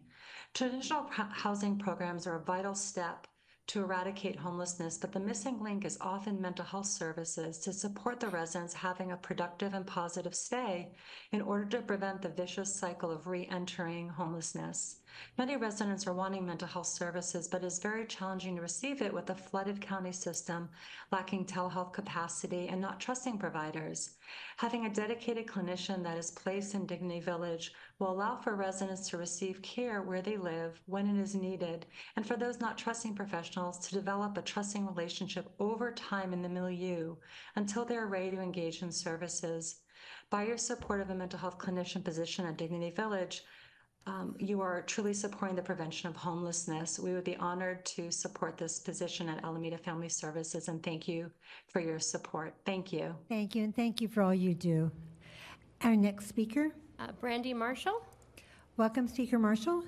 Traditional housing programs are a vital step to eradicate homelessness, but the missing link is often mental health services to support the residents having a productive and positive stay in order to prevent the vicious cycle of re entering homelessness. Many residents are wanting mental health services, but it's very challenging to receive it with a flooded county system, lacking telehealth capacity, and not trusting providers. Having a dedicated clinician that is placed in Dignity Village will allow for residents to receive care where they live, when it is needed, and for those not trusting professionals to develop a trusting relationship over time in the milieu until they are ready to engage in services. By your support of a mental health clinician position at Dignity Village, you are truly supporting the prevention of homelessness. We would be honored to support this position at Alameda Family Services, and thank you for your support. Thank you. Thank you, and thank you for all you do. Our next speaker. Uh, Brandy Marshall. Welcome, Speaker Marshall.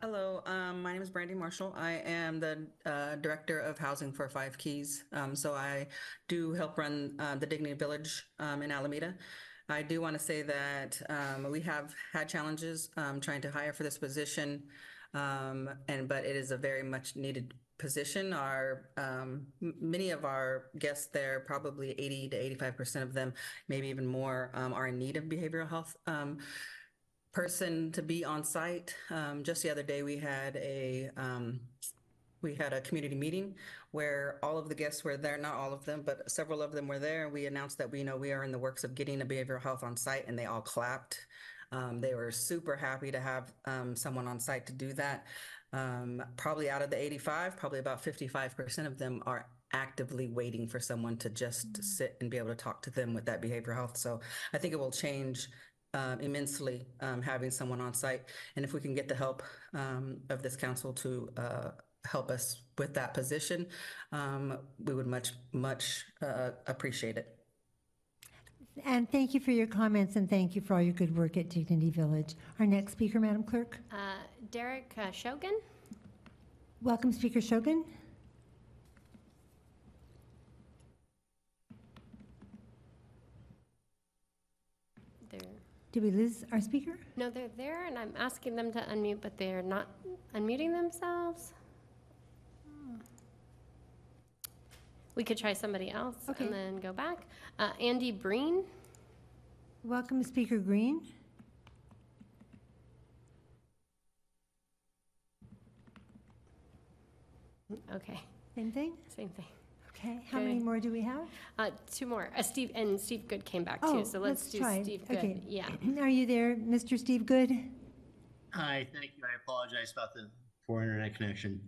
Hello, um, my name is Brandy Marshall. I am the uh, Director of Housing for Five Keys. Um, so I do help run uh, the Dignity Village um, in Alameda. I do want to say that um, we have had challenges um, trying to hire for this position, um, and but it is a very much needed position. Our um, many of our guests there, probably 80 to 85 percent of them, maybe even more, um, are in need of behavioral health um, person to be on site. Um, just the other day, we had a um, we had a community meeting where all of the guests were there, not all of them, but several of them were there. And We announced that we you know we are in the works of getting a behavioral health on site, and they all clapped. Um, they were super happy to have um, someone on site to do that. Um, probably out of the 85, probably about 55% of them are actively waiting for someone to just sit and be able to talk to them with that behavioral health. So I think it will change um, immensely um, having someone on site. And if we can get the help um, of this council to uh, help us with that position, um, we would much, much uh, appreciate it. And thank you for your comments, and thank you for all your good work at Dignity Village. Our next speaker, Madam Clerk. Uh, Derek uh, Shogun. Welcome, Speaker Shogun. They're, Did we lose our speaker? no, they're there, and I'm asking them to unmute, but they're not unmuting themselves. We could try somebody else Okay. and then go back. Uh, Andy Breen. Welcome, Speaker Green. Okay. Same thing? Same thing. Okay, how many Okay. more do we have? Uh, two more. Uh, Steve and Steve Good came back Oh, too, so let's, do try. Steve Good. Okay. Yeah. <clears throat> Are you there, Mr. Steve Good? Hi, thank you. I apologize about the poor internet connection.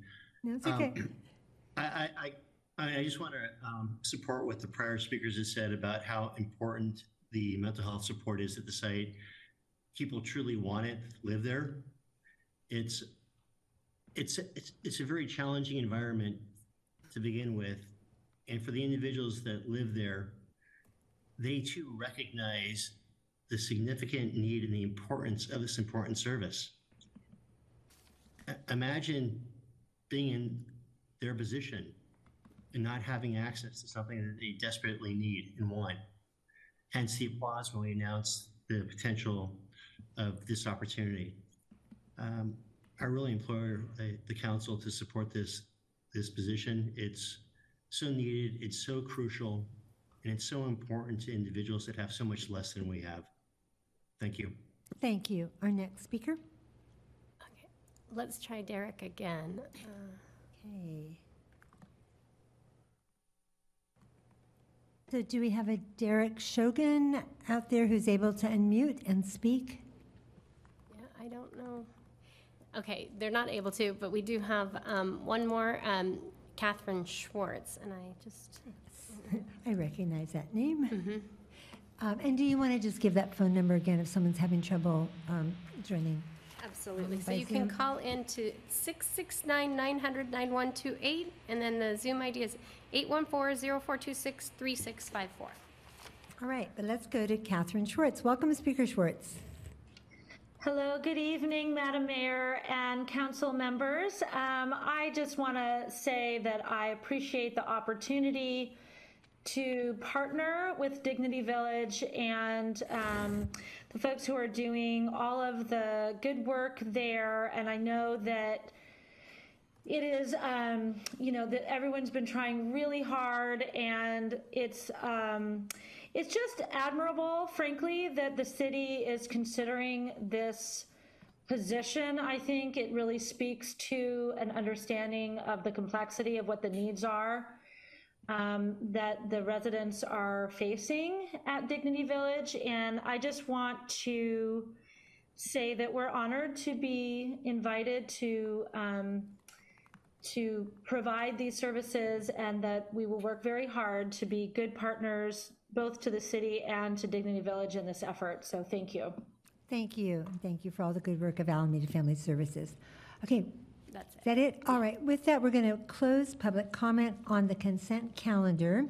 No, it's Um, okay. <clears throat> I, I, I, I just want to um, support what the prior speakers have said about how important the mental health support is at the site. People truly want it, live there. It's, it's, it's, it's a very challenging environment to begin with. And for the individuals that live there, they too recognize the significant need and the importance of this important service. Imagine being in their position and not having access to something that they desperately need and want. Hence the applause when we announced the potential of this opportunity. Um, I really implore the, the council to support this, this position. It's so needed, it's so crucial, and it's so important to individuals that have so much less than we have. Thank you. Thank you. Our next speaker. Okay, let's try Derek again. Uh, Okay. So do we have a Derek Shogun out there who's able to unmute and speak? Yeah, I don't know. Okay, they're not able to, but we do have um, one more, um, Catherine Schwartz, and I just. <laughs> I recognize that name. Mm-hmm. Um, And do you want to just give that phone number again if someone's having trouble um, joining? Absolutely. So by you can call in to 669-900-9128, and then the Zoom ID is 814-0426-3654. All right, but let's go to Catherine Schwartz. Welcome, Speaker Schwartz. Hello, good evening, Madam Mayor and council members. Um, I just want to say that I appreciate the opportunity to partner with Dignity Village and um, the folks who are doing all of the good work there. And I know that it is, um, you know, that everyone's been trying really hard, and it's um, it's just admirable, frankly, that the city is considering this position. I think it really speaks to an understanding of the complexity of what the needs are um, that the residents are facing at Dignity Village, and I just want to say that we're honored to be invited to. Um, to provide these services and that we will work very hard to be good partners both to the city and to Dignity Village in this effort. So thank you. Thank you. Thank you for all the good work of Alameda Family Services. Okay. That's it. Is that it? All right. With that, we're going to close public comment on the consent calendar.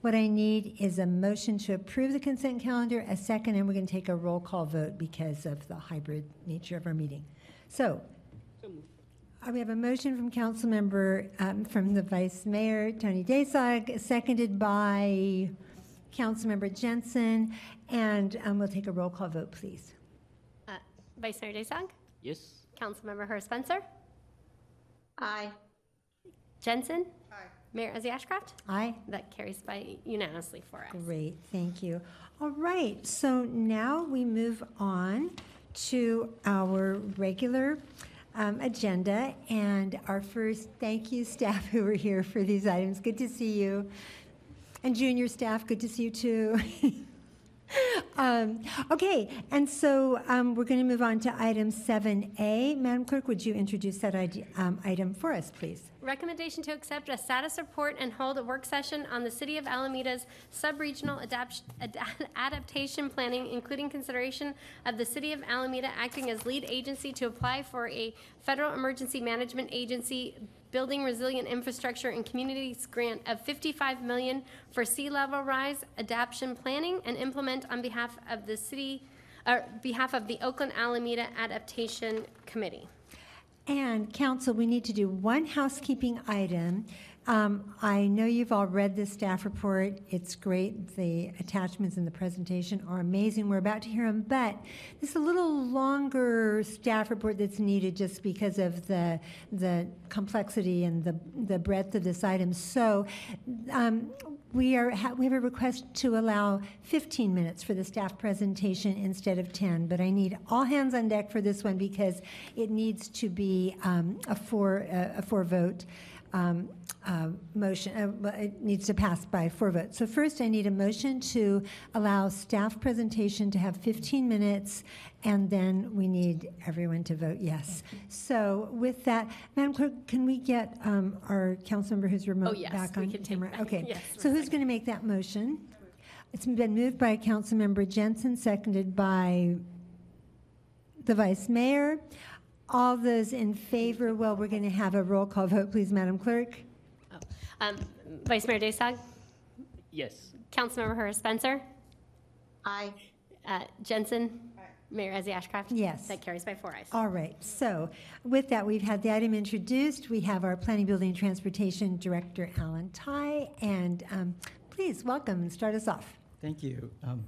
What I need is a motion to approve the consent calendar, a second, and we're going to take a roll call vote because of the hybrid nature of our meeting. So, uh, we have a motion from council member, um, from the vice mayor, Tony Daysog, seconded by Councilmember Jensen, and um, we'll take a roll call vote, please. Uh, Vice Mayor Daysog? Yes. Councilmember Herrera Spencer? Aye. Jensen? Aye. Mayor Ezzy Ashcraft? Aye. That carries by unanimously for us. Great, thank you. All right, so now we move on to our regular um, agenda, and our first, thank you, staff who were here for these items. Good to see you. And junior staff, good to see you too. <laughs> Um, Okay, and so um, we're going to move on to item 7A. Madam Clerk, would you introduce that um, item for us, please? Recommendation to accept a status report and hold a work session on the City of Alameda's sub-regional adapt- ad- <laughs> adaptation planning, including consideration of the City of Alameda acting as lead agency to apply for a Federal Emergency Management Agency Building Resilient Infrastructure and Communities Grant of 55 million for sea level rise adaptation planning and implement on behalf of the city, or behalf of the Oakland Alameda Adaptation Committee. And council, we need to do one housekeeping item. Um, I know you've all read the staff report. It's great. The attachments in the presentation are amazing. We're about to hear them, but this is a little longer staff report that's needed just because of the the complexity and the the breadth of this item. So. Um, we are we have a request to allow 15 minutes for the staff presentation instead of 10, but I need all hands on deck for this one because it needs to be um, a four uh, a four vote um, uh, motion. Uh, it needs to pass by four votes. So first, I need a motion to allow staff presentation to have 15 minutes, and then we need everyone to vote yes. So with that, Madam Clerk, can we get um, our council member who's remote Oh, yes, back we on can take camera? that. Okay. Yes, So who's going to make that motion? It's been moved by Councilmember Jensen, seconded by the Vice Mayor. All those in favor, well, we're going to have a roll call vote, please, Madam Clerk. Um, Vice Mayor Daysog? Yes. Councilmember Herrera Spencer? Aye. Uh, Jensen? Mayor Ezzy Ashcraft? Yes. That carries by four ayes. All right, so with that, we've had the item introduced. We have our Planning, Building, and Transportation Director, Allen Tai, and um, please, welcome, and start us off. Thank you. Um,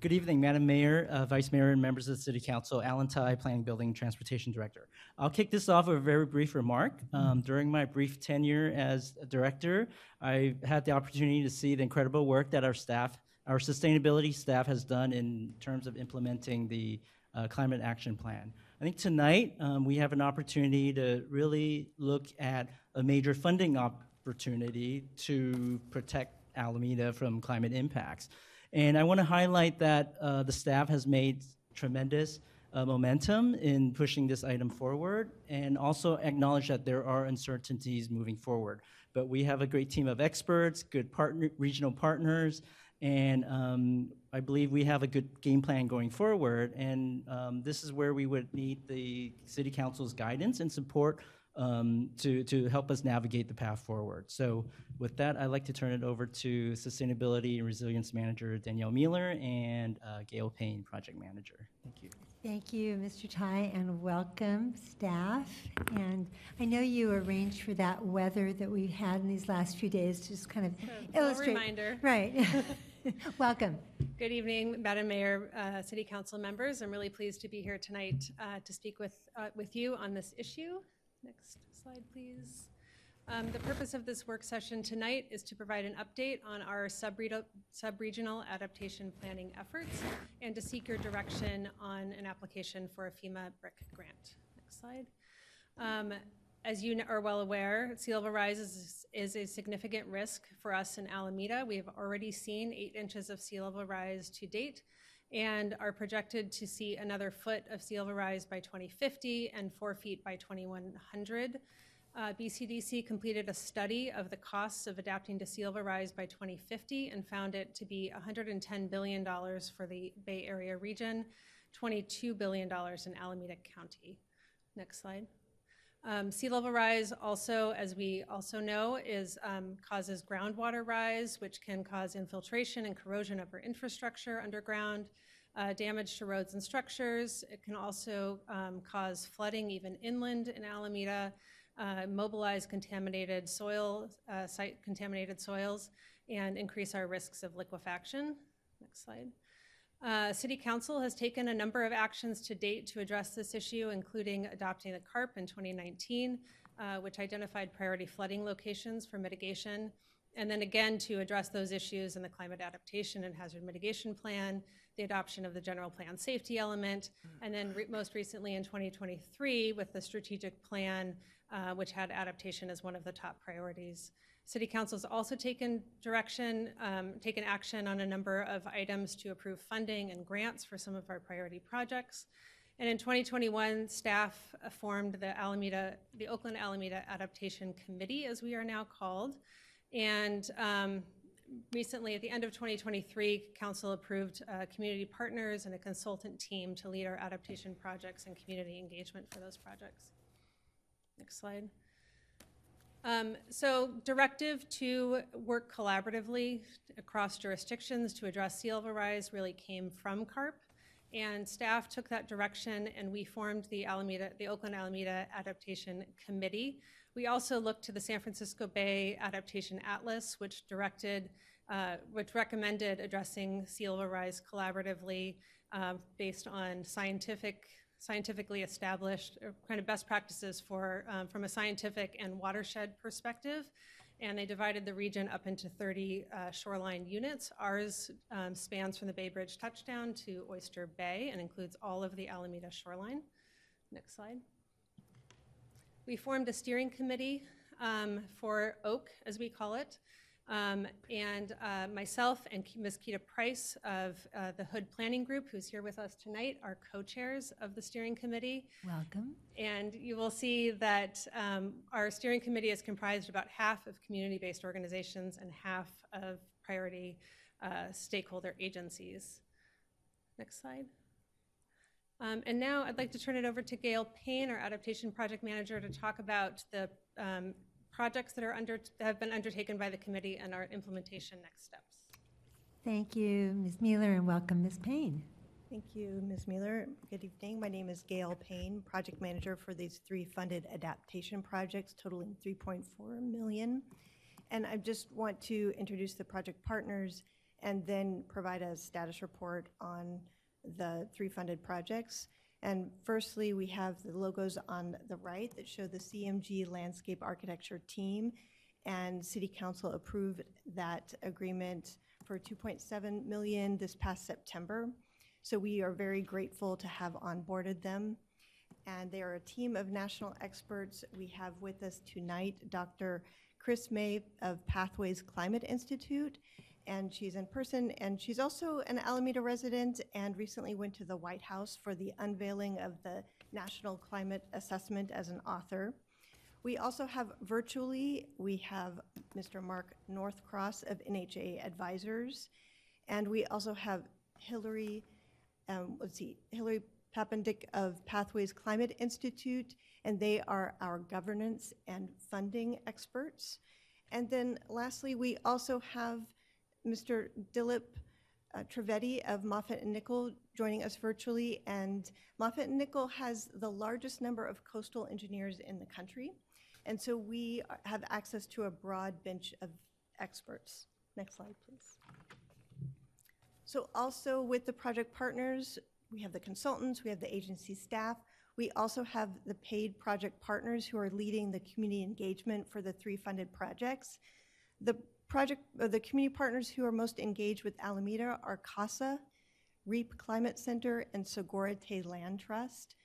Good evening, Madam Mayor, uh, Vice Mayor, and members of the City Council. Allen Tai, Planning, Building, Transportation Director. I'll kick this off with a very brief remark. Um, During my brief tenure as a director, I had the opportunity to see the incredible work that our staff, our sustainability staff has done in terms of implementing the uh, Climate Action Plan. I think tonight, um, we have an opportunity to really look at a major funding opportunity to protect Alameda from climate impacts. And I want to highlight that uh, the staff has made tremendous uh, momentum in pushing this item forward and also acknowledge that there are uncertainties moving forward. But we have a great team of experts, good partner, regional partners, and um, I believe we have a good game plan going forward. And um, this is where we would need the City Council's guidance and support um, to, to help us navigate the path forward. So with that, I'd like to turn it over to Sustainability and Resilience Manager Danielle Mueller and uh, Gail Payne, Project Manager. Thank you. Thank you, Mr. Tai, and welcome, staff. And I know you arranged for that weather that we've had in these last few days to just kind of little illustrate. reminder. Right. <laughs> <laughs> Welcome. Good evening, Madam Mayor, uh, City Council members. I'm really pleased to be here tonight uh, to speak with, uh, with you on this issue. Next slide, please. Um, The purpose of this work session tonight is to provide an update on our sub-regional adaptation planning efforts and to seek your direction on an application for a FEMA BRIC grant. Next slide. Um, As you are well aware, sea level rise is, is a significant risk for us in Alameda. We have already seen eight inches of sea level rise to date and are projected to see another foot of sea level rise by 2050 and four feet by 2100. Uh, BCDC completed a study of the costs of adapting to sea level rise by 2050 and found it to be $110 billion for the Bay Area region, $22 billion in Alameda County. Next slide. Um, sea level rise also, as we also know, is um, causes groundwater rise, which can cause infiltration and corrosion of our infrastructure underground, uh, damage to roads and structures. It can also um, cause flooding even inland in Alameda, uh, mobilize contaminated soil, uh, site contaminated soils, and increase our risks of liquefaction. Next slide. Uh, City Council has taken a number of actions to date to address this issue, including adopting the CARP in 2019, uh, which identified priority flooding locations for mitigation, and then again to address those issues in the Climate Adaptation and Hazard Mitigation Plan, the adoption of the General Plan Safety element, and then re- most recently in 2023 with the Strategic Plan, uh, which had adaptation as one of the top priorities. City Council's also taken direction, um, taken action on a number of items to approve funding and grants for some of our priority projects. And in 2021, staff formed the Alameda, the Oakland Alameda Adaptation Committee, as we are now called. And um, recently, at the end of 2023, council approved uh, community partners and a consultant team to lead our adaptation projects and community engagement for those projects. Next slide. Um, so directive to work collaboratively across jurisdictions to address sea level rise really came from CARP. And staff took that direction and we formed the Alameda, the Oakland Alameda Adaptation Committee. We also looked to the San Francisco Bay Adaptation Atlas, which directed, uh, which recommended addressing sea level rise collaboratively uh, based on scientific scientifically established kind of best practices for um, from a scientific and watershed perspective. And they divided the region up into 30 uh, shoreline units. Ours um, spans from the bay bridge touchdown to oyster bay and includes all of the alameda shoreline. Next slide. We formed a steering committee um, for oak as we call it um, and uh, myself and Ms. Keta Price of uh, the Hood Planning Group, who's here with us tonight, are co-chairs of the steering committee. Welcome. And you will see that um, our steering committee is comprised about half of community-based organizations and half of priority uh, stakeholder agencies. Next slide. Um, and now I'd like to turn it over to Gail Payne, our adaptation project manager, to talk about the um, projects that are under, that have been undertaken by the committee and our implementation next steps. Thank you, Ms. Mueller, and welcome, Ms. Payne. Thank you, Ms. Mueller. Good evening. My name is Gail Payne, project manager for these three funded adaptation projects totaling 3.4 million. And I just want to introduce the project partners and then provide a status report on the three funded projects. And firstly, we have the logos on the right that show the CMG Landscape Architecture Team. And City Council approved that agreement for 2.7 million this past September. So we are very grateful to have onboarded them. And they are a team of national experts. We have with us tonight Dr. Kris May of Pathways Climate Institute, and she's in person. And she's also an Alameda resident and recently went to the White House for the unveiling of the National Climate Assessment as an author. We also have virtually, we have Mr. Mark Northcross of NHA Advisors, and we also have Hillary, um, let's see, Hillary Papendick of Pathways Climate Institute, and they are our governance and funding experts. And then lastly, we also have Mr. Dilip uh, of Moffatt and Nichol joining us virtually. And Moffatt and Nichol has the largest number of coastal engineers in the country. And so we have access to a broad bench of experts. Next slide, please. So also with the project partners, we have the consultants, we have the agency staff. We also have the paid project partners who are leading the community engagement for the three funded projects. The project, or the community partners who are most engaged with Alameda are CASA, REAP Climate Center, and Sogorea Te' Land Trust.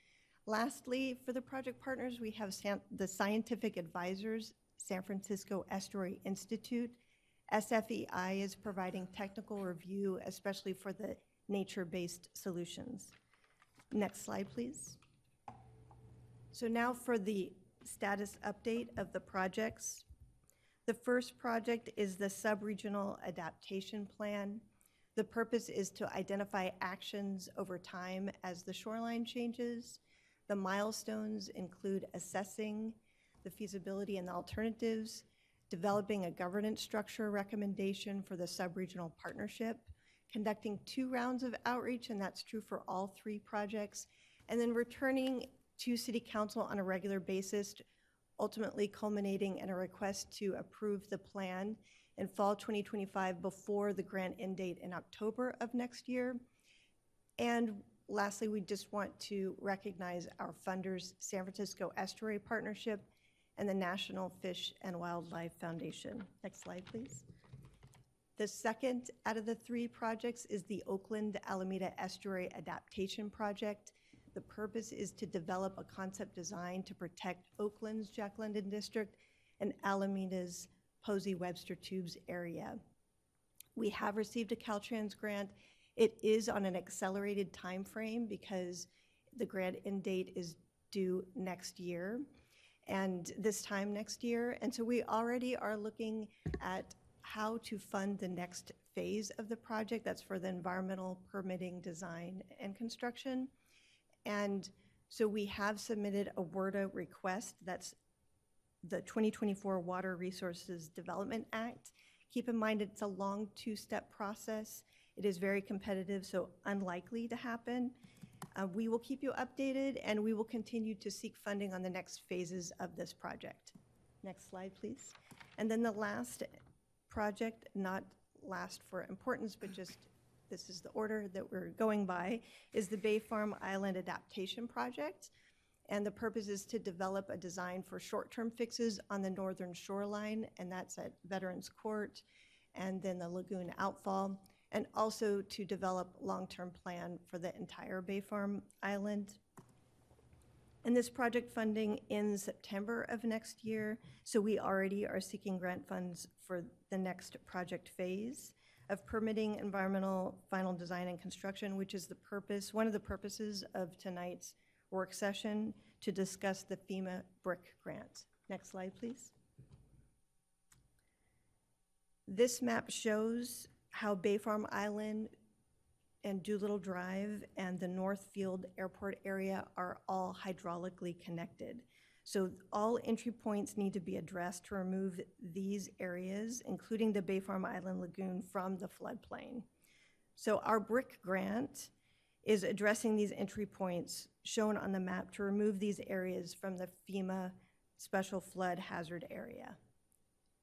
Lastly, for the project partners, we have San- the scientific advisors, San Francisco Estuary Institute. SFEI is providing technical review, especially for the nature-based solutions. Next slide, please. So now for the status update of the projects. The first project is the Sub-Regional Adaptation Plan. The purpose is to identify actions over time as the shoreline changes. The milestones include assessing the feasibility and the alternatives, developing a governance structure recommendation for the sub-regional partnership, conducting two rounds of outreach, and that's true for all three projects, and then returning to City Council on a regular basis, ultimately culminating in a request to approve the plan in fall 2025 before the grant end date in October of next year. And lastly, we just want to recognize our funders, San Francisco Estuary Partnership and the National Fish and Wildlife Foundation. Next slide, please. The second out of the three projects is the Oakland Alameda Estuary Adaptation Project. The purpose is to develop a concept design to protect Oakland's Jack London District and Alameda's Posey Webster Tubes area. We have received a Caltrans grant. It is on an accelerated time frame because the grant end date is due next year and this time next year. And so we already are looking at how to fund the next phase of the project. That's for the environmental permitting, design, and construction. And so we have submitted a WRDA request. That's the 2024 Water Resources Development Act. Keep in mind, it's a long two-step process. It is very competitive, so unlikely to happen. Uh, We will keep you updated, and we will continue to seek funding on the next phases of this project. Next slide, please. And then the last project, not last for importance, but just, this is the order that we're going by, is the Bay Farm Island Adaptation Project. And the purpose is to develop a design for short-term fixes on the northern shoreline, and that's at Veterans Court, and then the lagoon outfall and also to develop long-term plan for the entire Bay Farm Island. And this project funding ends September of next year, so we already are seeking grant funds for the next project phase of permitting environmental final design and construction, which is the purpose, one of the purposes of tonight's work session to discuss the FEMA BRIC grant. Next slide, please. This map shows how Bay Farm Island and Doolittle Drive and the Northfield Airport area are all hydraulically connected. So all entry points need to be addressed to remove these areas, including the Bay Farm Island Lagoon, from the floodplain. So our BRIC grant is addressing these entry points shown on the map to remove these areas from the FEMA Special Flood Hazard Area.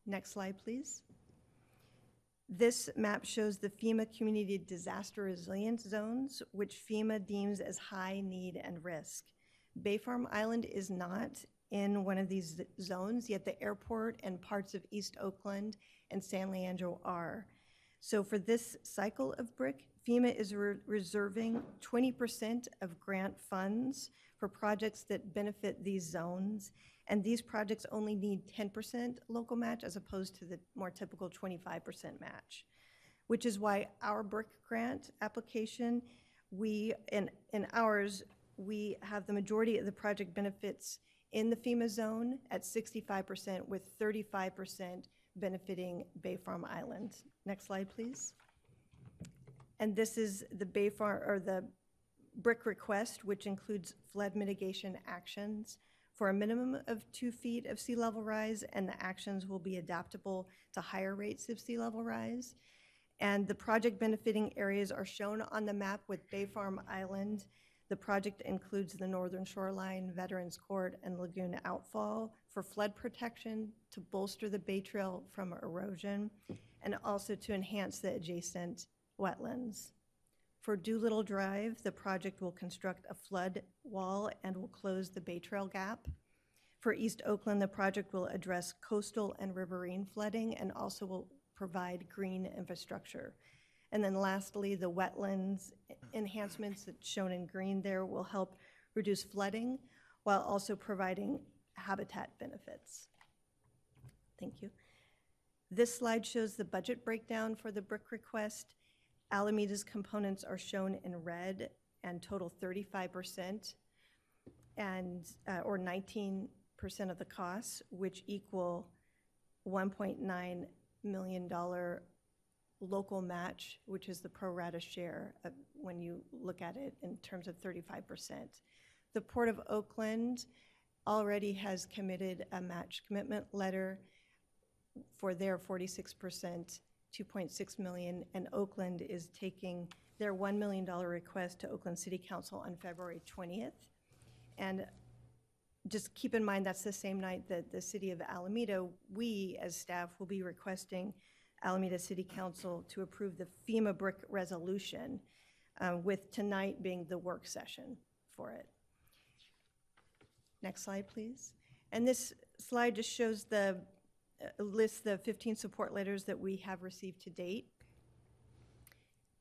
Next slide, please. This map shows the FEMA Community Disaster Resilience Zones, which FEMA deems as high need and risk. Bay Farm Island is not in one of these zones, yet the airport and parts of East Oakland and San Leandro are. So for this cycle of BRIC, FEMA is re reserving 20% of grant funds for projects that benefit these zones and these projects only need 10% local match as opposed to the more typical 25% match, which is why our BRIC grant application, we, in, in ours, we have the majority of the project benefits in the FEMA zone at 65% with 35% benefiting Bay Farm Island. Next slide, please. And this is the Bay Farm, or the BRIC request, which includes flood mitigation actions for a minimum of two feet of sea level rise, and the actions will be adaptable to higher rates of sea level rise. And the project benefiting areas are shown on the map with Bay Farm Island. The project includes the northern shoreline, Veterans Court, and lagoon outfall for flood protection to bolster the bay trail from erosion and also to enhance the adjacent wetlands. For Doolittle Drive, the project will construct a flood wall and will close the Bay Trail Gap. For East Oakland, the project will address coastal and riverine flooding and also will provide green infrastructure. And then lastly, the wetlands enhancements that's shown in green there will help reduce flooding while also providing habitat benefits. Thank you. This slide shows the budget breakdown for the BRIC request. Alameda's components are shown in red and total 35% and, uh, or 19% of the costs, which equal $1.9 million local match, which is the pro rata share of, when you look at it in terms of 35%. The Port of Oakland already has committed a match commitment letter for their 46%, 2.6 million, and Oakland is taking their $1 million request to Oakland City Council on February 20th. And just keep in mind, that's the same night that the city of Alameda, we as staff will be requesting Alameda City Council to approve the FEMA BRIC resolution, uh, with tonight being the work session for it. Next slide, please. And this slide just shows the, uh, lists the 15 support letters that we have received to date.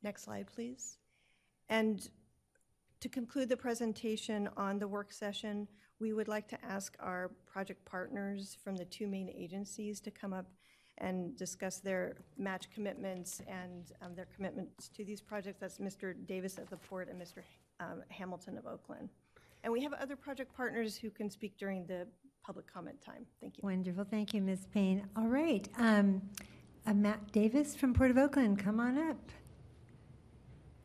Next slide, please. And to conclude the presentation on the work session, we would like to ask our project partners from the two main agencies to come up and discuss their match commitments and um, their commitments to these projects. That's Mr. Davis of the Port and Mr. um, Hamilton of Oakland. And we have other project partners who can speak during the public comment time. Thank you. Wonderful, thank you, Ms. Payne. All right, um, uh, Matt Davis from Port of Oakland, come on up.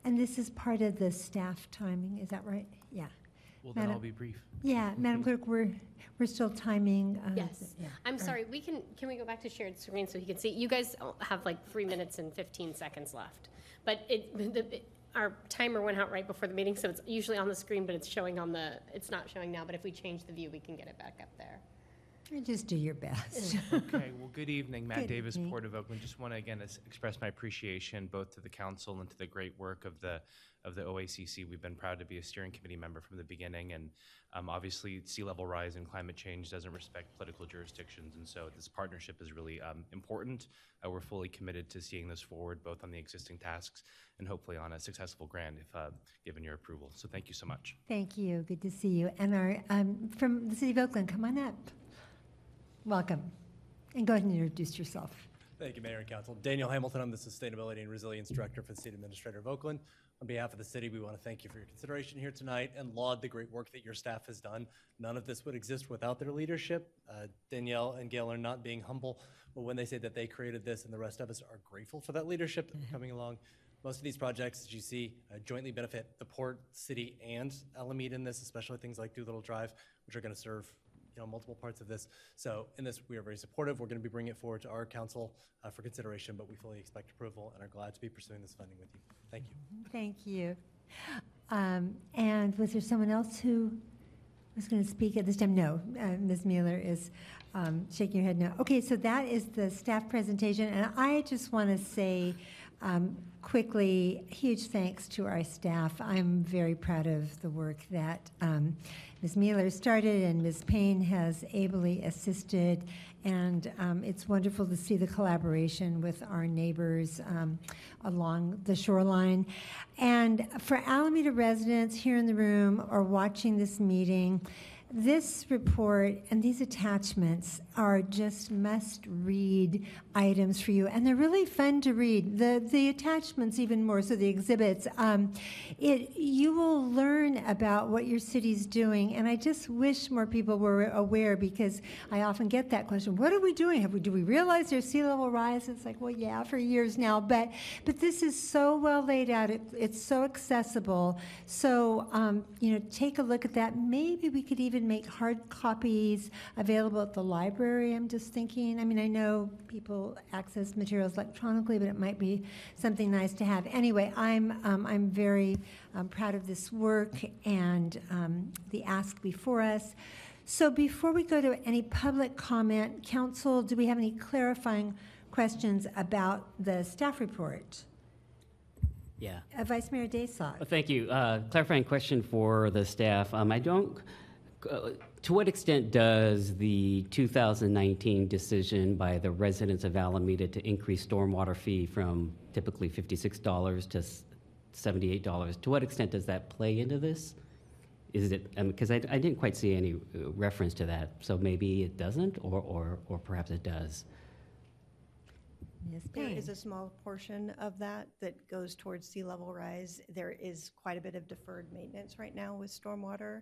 And this is part of the staff timing, is that right? Yeah. Well, then Madam- I'll be brief. Yeah, Madam Clerk, we're, we're still timing. uh, Yes. yeah. I'm sorry, we can, can we go back to shared screen so he can see? You guys have like three minutes and 15 seconds left. But it, <laughs> the, it- our timer went out right before the meeting, so it's usually on the screen, but it's showing on the, it's not showing now, but if we change the view, we can get it back up there. Just do your best. <laughs> Okay, well, good evening, Matt Good Davis, evening. Port of Oakland. Just want to again es- express my appreciation both to the council and to the great work of the, of the OACC. We've been proud to be a steering committee member from the beginning, and um, obviously, sea level rise and climate change doesn't respect political jurisdictions, and so this partnership is really um, important. Uh, We're fully committed to seeing this forward, both on the existing tasks and hopefully on a successful grant, if, uh, given your approval. So thank you so much. Thank you, good to see you. And our, um, from the city of Oakland, come on up. Welcome. And go ahead and introduce yourself. Thank you, Mayor and Council. Daniel Hamilton, I'm the Sustainability and Resilience Director for the State Administrator of Oakland. On behalf of the city, we want to thank you for your consideration here tonight and laud the great work that your staff has done. None of this would exist without their leadership. Uh, Danielle and Gail are not being humble, but when they say that they created this and the rest of us are grateful for that leadership that coming along. Most of these projects, as you see, uh, jointly benefit the port, city, and Alameda in this, especially things like Doolittle Drive, which are going to serve you know, multiple parts of this. So in this, we are very supportive. We're going to be bringing it forward to our council uh, for consideration, but we fully expect approval and are glad to be pursuing this funding with you. Thank you. Thank you. Um, And was there someone else who was going to speak at this time? No, uh, Ms. Mueller is um, shaking her head no. Okay, so that is the staff presentation, and I just want to say um, quickly, huge thanks to our staff. I'm very proud of the work that um, Ms. Mueller started and Ms. Payne has ably assisted, and um, it's wonderful to see the collaboration with our neighbors um, along the shoreline. And for Alameda residents here in the room or watching this meeting, this report and these attachments are just must-read items for you, and they're really fun to read. The the attachments even more so the exhibits. Um, it you will learn about what your city's doing, and I just wish more people were aware because I often get that question: What are we doing? Have we do we realize there's sea level rise? It's like, well, yeah, for years now, but but this is so well laid out. It, it's so accessible. So um, you know, take a look at that. Maybe we could even make hard copies available at the library. I'm just thinking. I mean, I know people access materials electronically, but it might be something nice to have. Anyway, I'm um, I'm very um, proud of this work and um, the ask before us. So before we go to any public comment, council, do we have any clarifying questions about the staff report? Yeah. Uh, Vice Mayor Daysog. Uh, Thank you. Uh, Clarifying question for the staff. Um, I don't, uh, to what extent does the 2019 decision by the residents of Alameda to increase stormwater fee from typically $56 to $78, to what extent does that play into this? Is it, because I I didn't quite see any uh, reference to that, so maybe it doesn't, or or or perhaps it does? Ms. There is a small portion of that that goes towards sea level rise. There is quite a bit of deferred maintenance right now with stormwater.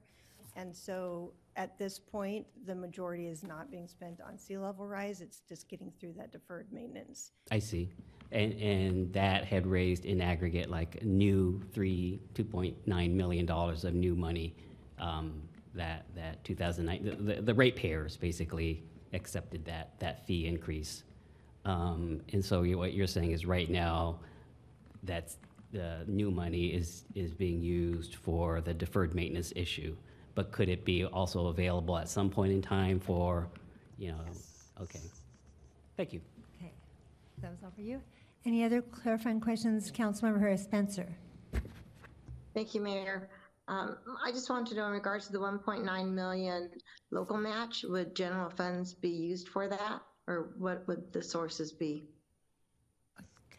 And so at this point, the majority is not being spent on sea level rise. It's just getting through that deferred maintenance. I see. And, and that had raised in aggregate like new three, $2.9 million of new money um, that, that 2009, the- the, the ratepayers basically accepted that, that fee increase. Um, And so what you're saying is right now, that's, the new money is, is being used for the deferred maintenance issue. But could it be also available at some point in time for, you know, okay. Thank you. Okay, that was all for you. Any other clarifying questions, Councilmember Herrera Spencer? Thank you, Mayor. Um, I just wanted to know in regards to the 1.9 million local match, would general funds be used for that? Or what would the sources be?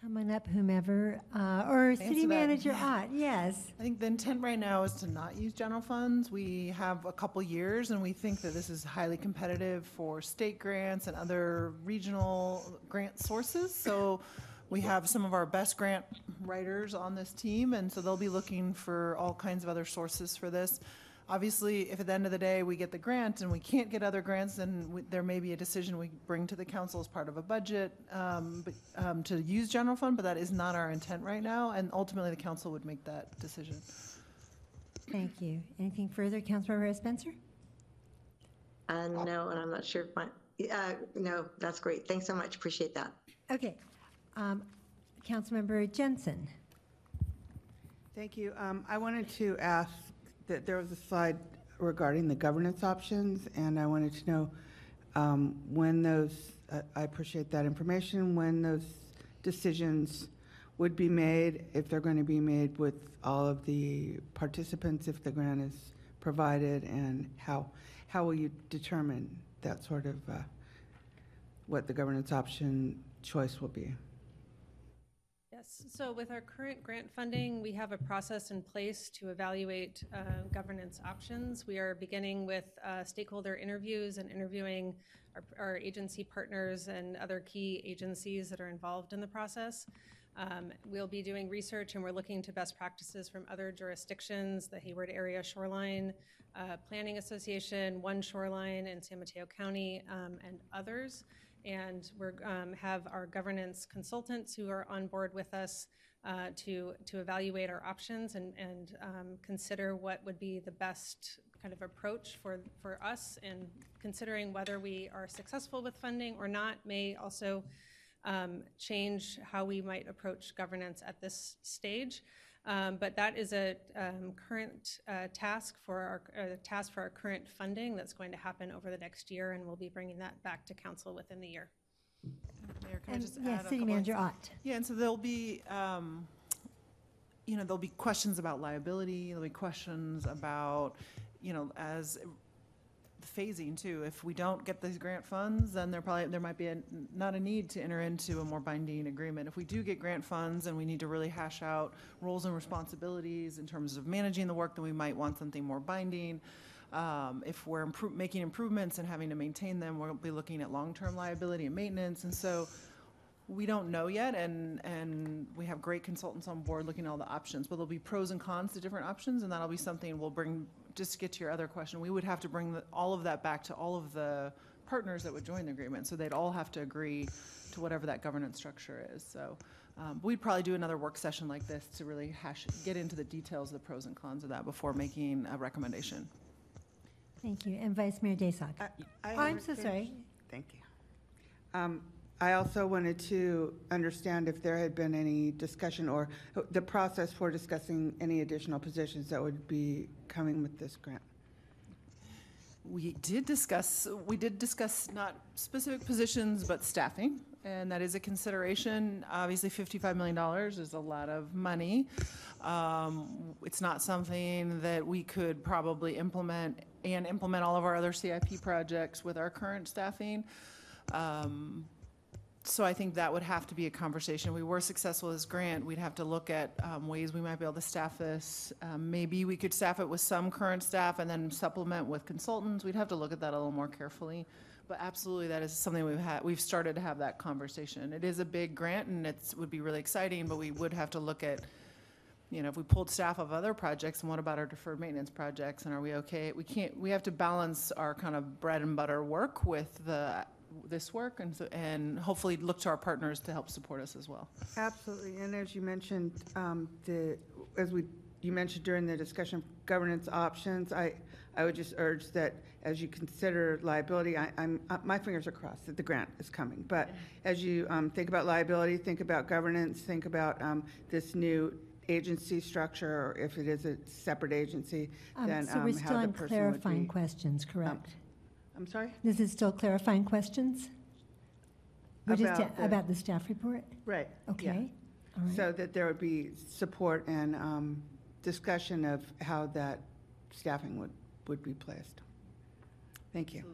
Come on up, whomever, uh, or City that. Manager Ott, yes. I think the intent right now is to not use general funds. We have a couple years, and we think that this is highly competitive for state grants and other regional grant sources. So we have some of our best grant writers on this team, and so they'll be looking for all kinds of other sources for this. Obviously, if at the end of the day we get the grant and we can't get other grants, then we- there may be a decision we bring to the council as part of a budget um, but, um, to use general fund, but that is not our intent right now, and ultimately the council would make that decision. Thank you. Anything further, Councilmember Herrera Spencer? Uh, no, and I'm not sure if my, uh, no, that's great. Thanks so much. Appreciate that. Okay. Um, Councilmember Jensen. Thank you. Um, I wanted to ask that there was a slide regarding the governance options, and I wanted to know um, when those, I- I appreciate that information, when those decisions would be made, if they're going to be made with all of the participants, if the grant is provided, and how, how will you determine that sort of, uh, what the governance option choice will be? Yes, so with our current grant funding, we have a process in place to evaluate uh, governance options. We are beginning with uh, stakeholder interviews and interviewing our- our agency partners and other key agencies that are involved in the process. Um, We'll be doing research, and we're looking to best practices from other jurisdictions, the Hayward Area Shoreline uh, Planning Association, One Shoreline in San Mateo County, um, and others. And we're, um, have our governance consultants who are on board with us uh, to, to evaluate our options and, and um, consider what would be the best kind of approach for, for us and considering whether we are successful with funding or not may also um, change how we might approach governance at this stage. Um, But that is a um, current uh, task for our, uh, task for our current funding that's going to happen over the next year, and we'll be bringing that back to council within the year. Mayor, can I just yes, add City couple of- Manager Ott. Yeah, and so there'll be, um, you know, there'll be questions about liability, there'll be questions about, you know, as phasing too. If we don't get these grant funds, then there probably, there might be a, not a need to enter into a more binding agreement. If we do get grant funds and we need to really hash out roles and responsibilities in terms of managing the work, then we might want something more binding. Um, if we're impro- making improvements and having to maintain them, we'll be looking at long-term liability and maintenance. And so we don't know yet, and, and we have great consultants on board looking at all the options, but there'll be pros and cons to different options, and that'll be something we'll bring, just to get to your other question, we would have to bring the- all of that back to all of the partners that would join the agreement, so they'd all have to agree to whatever that governance structure is, so. um, We'd probably do another work session like this to really hash, get into the details, of the pros and cons of that before making a recommendation. Thank you. And Vice Mayor Daysog. I Oh, I'm so a sorry. Thank you. Um, I also wanted to understand if there had been any discussion or the process for discussing any additional positions that would be coming with this grant. We did discuss, we did discuss not specific positions, but staffing. and that is a consideration. Obviously, $55 million is a lot of money. Um, It's not something that we could probably implement and implement all of our other CIP projects with our current staffing. Um, So I think that would have to be a conversation. If we were successful as grant, we'd have to look at um, ways we might be able to staff this. Um, Maybe we could staff it with some current staff and then supplement with consultants. We'd have to look at that a little more carefully. But absolutely, that is something we've had, we've started to have that conversation. It is a big grant and it's, would be really exciting, but we would have to look at, you know, if we pulled staff of other projects, and what about our deferred maintenance projects? And are we okay? We can't, we have to balance our kind of bread and butter work with the, this work and, so- and hopefully look to our partners to help support us as well. Absolutely, and as you mentioned, um, the, as we, you mentioned during the discussion, of governance options, I, I would just urge that as you consider liability, I, I'm, uh, my fingers are crossed that the grant is coming. But as you um, think about liability, think about governance, think about um, this new agency structure, or if it is a separate agency, Um, then So um, we're still how the on person would clarifying questions, correct? I'm sorry? This is still clarifying questions? We're just About a- the- About the staff report? Right. yeah. Okay, all right. So that there would be support and um, discussion of how that staffing would, would be placed. Thank you.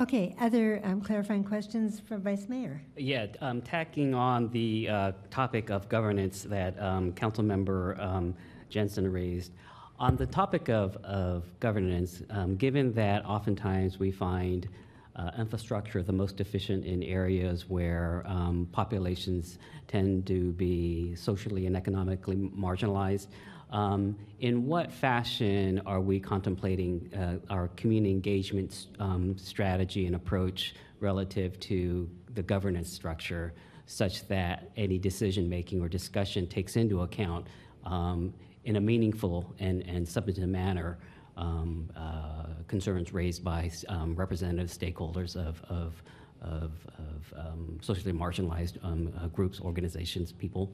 Okay, other um, clarifying questions from Vice Mayor? Yeah, um, tacking on the uh, topic of governance that um, Councilmember um, Jensen raised. On the topic of, of governance, um, given that oftentimes we find uh, infrastructure the most efficient in areas where um, populations tend to be socially and economically marginalized, um, in what fashion are we contemplating uh, our community engagement um, strategy and approach relative to the governance structure such that any decision making or discussion takes into account um, in a meaningful and, and substantive manner um, uh, concerns raised by um, representative stakeholders of, of, of, of um, socially marginalized um, uh, groups, organizations, people?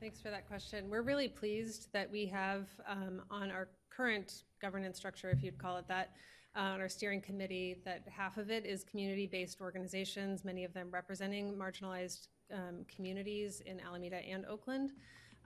Thanks for that question. We're really pleased that we have um, on our current governance structure, if you'd call it that, uh, on our steering committee, that half of it is community-based organizations, many of them representing marginalized um, communities in Alameda and Oakland.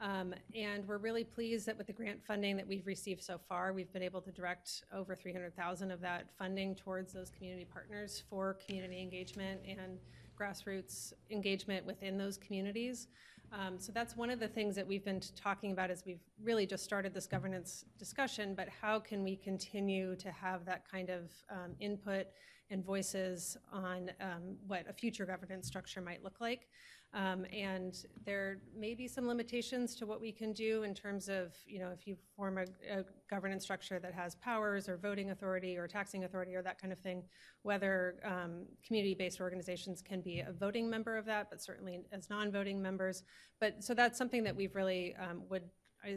Um, and we're really pleased that with the grant funding that we've received so far, we've been able to direct over 300,000 of that funding towards those community partners for community engagement and grassroots engagement within those communities. Um, so that's one of the things that we've been talking about as we've really just started this governance discussion, but how can we continue to have that kind of um, input and voices on um, what a future governance structure might look like? Um, and there may be some limitations to what we can do in terms of, you know, if you form a, a governance structure that has powers or voting authority or taxing authority or that kind of thing, whether um, community-based organizations can be a voting member of that, but certainly as non-voting members. But so that's something that we've really um, would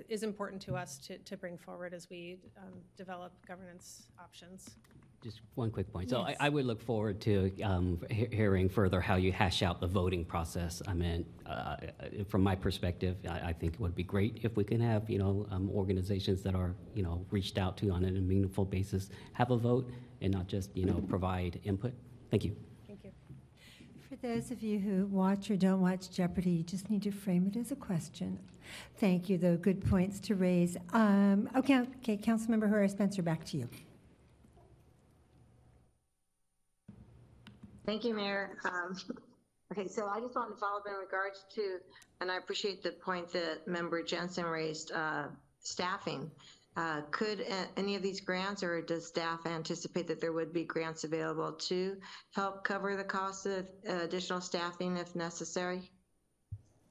is important to us to, to bring forward as we um, develop governance options. Just one quick point. So I, Yes. I would look forward to um, he- hearing further how you hash out the voting process. I mean, uh, from my perspective, I, I think it would be great if we can have, you know, um, organizations that are, you know, reached out to on a meaningful basis, have a vote and not just, you know, provide input. Thank you. Thank you. For those of you who watch or don't watch Jeopardy, you just need to frame it as a question. Thank you, though. Good points to raise. Um, okay, okay, Councilmember Herrera Spencer, back to you. Thank you, Mayor. Um, Okay, so I just wanted to follow up in regards to, and I appreciate the point that Member Jensen raised, uh, staffing. Uh, Could a- any of these grants, or does staff anticipate that there would be grants available to help cover the cost of uh, additional staffing if necessary?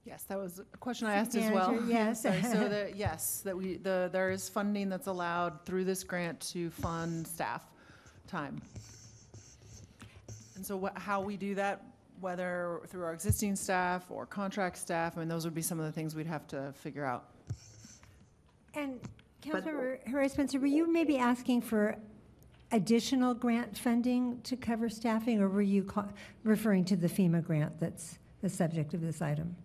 Yes, that was a question I asked City as well. manager, <laughs> yes. Sorry, So the, <laughs> yes, that we, the, there is funding that's allowed through this grant to fund staff time. And so what, how we do that, whether through our existing staff or contract staff, I mean, those would be some of the things we'd have to figure out. And Councilmember Herrera Spencer, were you maybe asking for additional grant funding to cover staffing, or were you ca- referring to the FEMA grant that's the subject of this item?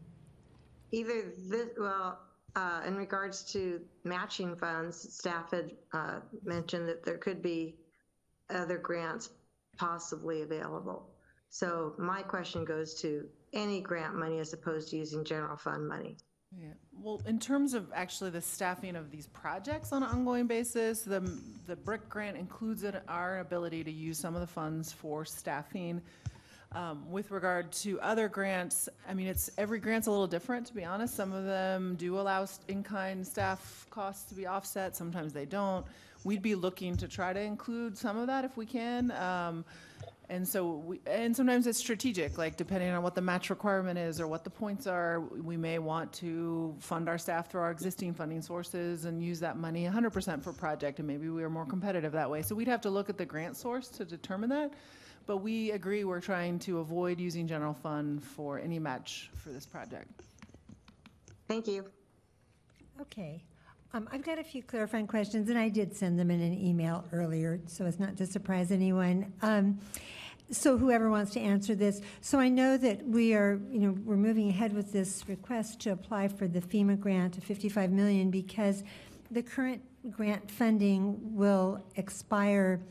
Either this, well, uh, in regards to matching funds, staff had uh, mentioned that there could be other grants possibly available. So my question goes to any grant money as opposed to using general fund money. Yeah, well, in terms of actually the staffing of these projects on an ongoing basis, the, the BRIC grant includes it- our ability to use some of the funds for staffing. Um, With regard to other grants, I mean, it's, every grant's a little different, to be honest. Some of them do allow in-kind staff costs to be offset, sometimes they don't. We'd be looking to try to include some of that if we can. Um, and so, we, and sometimes it's strategic, like depending on what the match requirement is or what the points are, we may want to fund our staff through our existing funding sources and use that money 100% for project, and maybe we are more competitive that way. So we'd have to look at the grant source to determine that. But we agree we're trying to avoid using general fund for any match for this project. Thank you. Okay. Um, I've got a few clarifying questions, and I did send them in an email earlier, so as not to surprise anyone. Um, so whoever wants to answer this, so I know that we are, you know, we're moving ahead with this request to apply for the FEMA grant of 55 million because the current grant funding will expire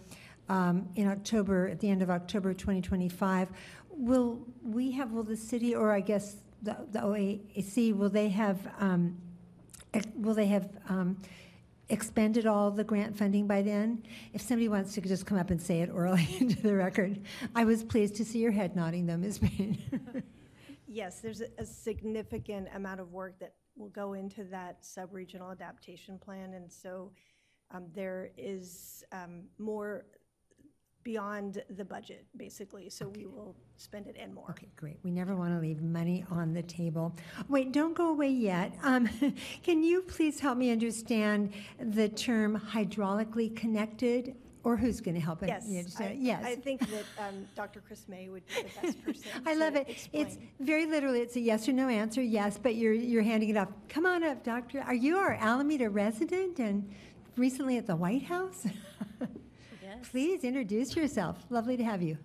um, in October, at the end of October 2025. Will we have, will the city, or I guess the the OAC, will they have um, Will they have um, expended all the grant funding by then? If somebody wants to just come up and say it orally <laughs> into the record. I was pleased to see your head nodding though, Ms. Payne. <laughs> Yes, there's a- significant amount of work that will go into that sub-regional adaptation plan, and so um, there is um, more beyond the budget, basically, so we will spend it and more. Okay, great. We never want to leave money on the table. Wait, don't go away yet. Um, <laughs> Can you please help me understand the term hydraulically connected? Or who's going to help it? Yes, I? Yes. I think that um, Dr. Kris May would be the best <laughs> person. I love it. It's very literally, it's a yes or no answer, yes, but you're, you're handing it off. Come on up, doctor. Are you our Alameda resident and recently at the White House? <laughs> Yes. Please introduce yourself. Lovely to have you.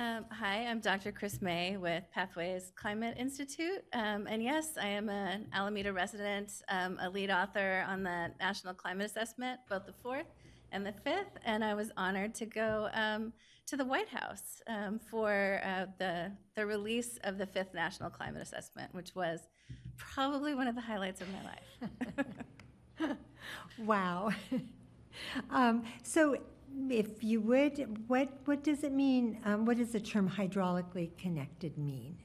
Um, hi, I'm Dr. Kris May with Pathways Climate Institute. Um, and yes, I am an Alameda resident, um, a lead author on the National Climate Assessment, both the fourth and the fifth. And I was honored to go um, to the White House um, for uh, the, the release of the fifth National Climate Assessment, which was probably one of the highlights of my life. <laughs> Wow. <laughs> Um, So if you would, what, what does it mean? um, What does the term hydraulically connected mean?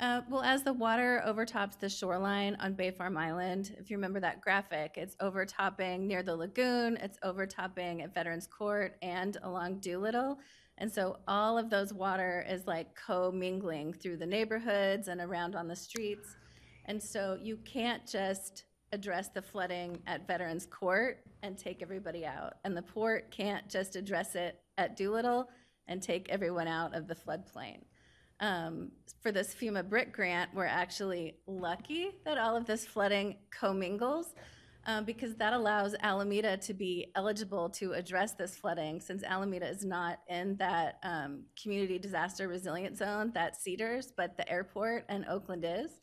Uh, well, as the water overtops the shoreline on Bay Farm Island, if you remember that graphic, it's overtopping near the lagoon, it's overtopping at Veterans Court and along Doolittle. And so all of those water is like co-mingling through the neighborhoods and around on the streets. And so you can't just address the flooding at Veterans Court and take everybody out. And the port can't just address it at Doolittle and take everyone out of the floodplain. Um, for this FEMA BRIC grant, we're actually lucky that all of this flooding commingles um, because that allows Alameda to be eligible to address this flooding since Alameda is not in that um, community disaster resilient zone, that's Cedars, but the airport and Oakland is.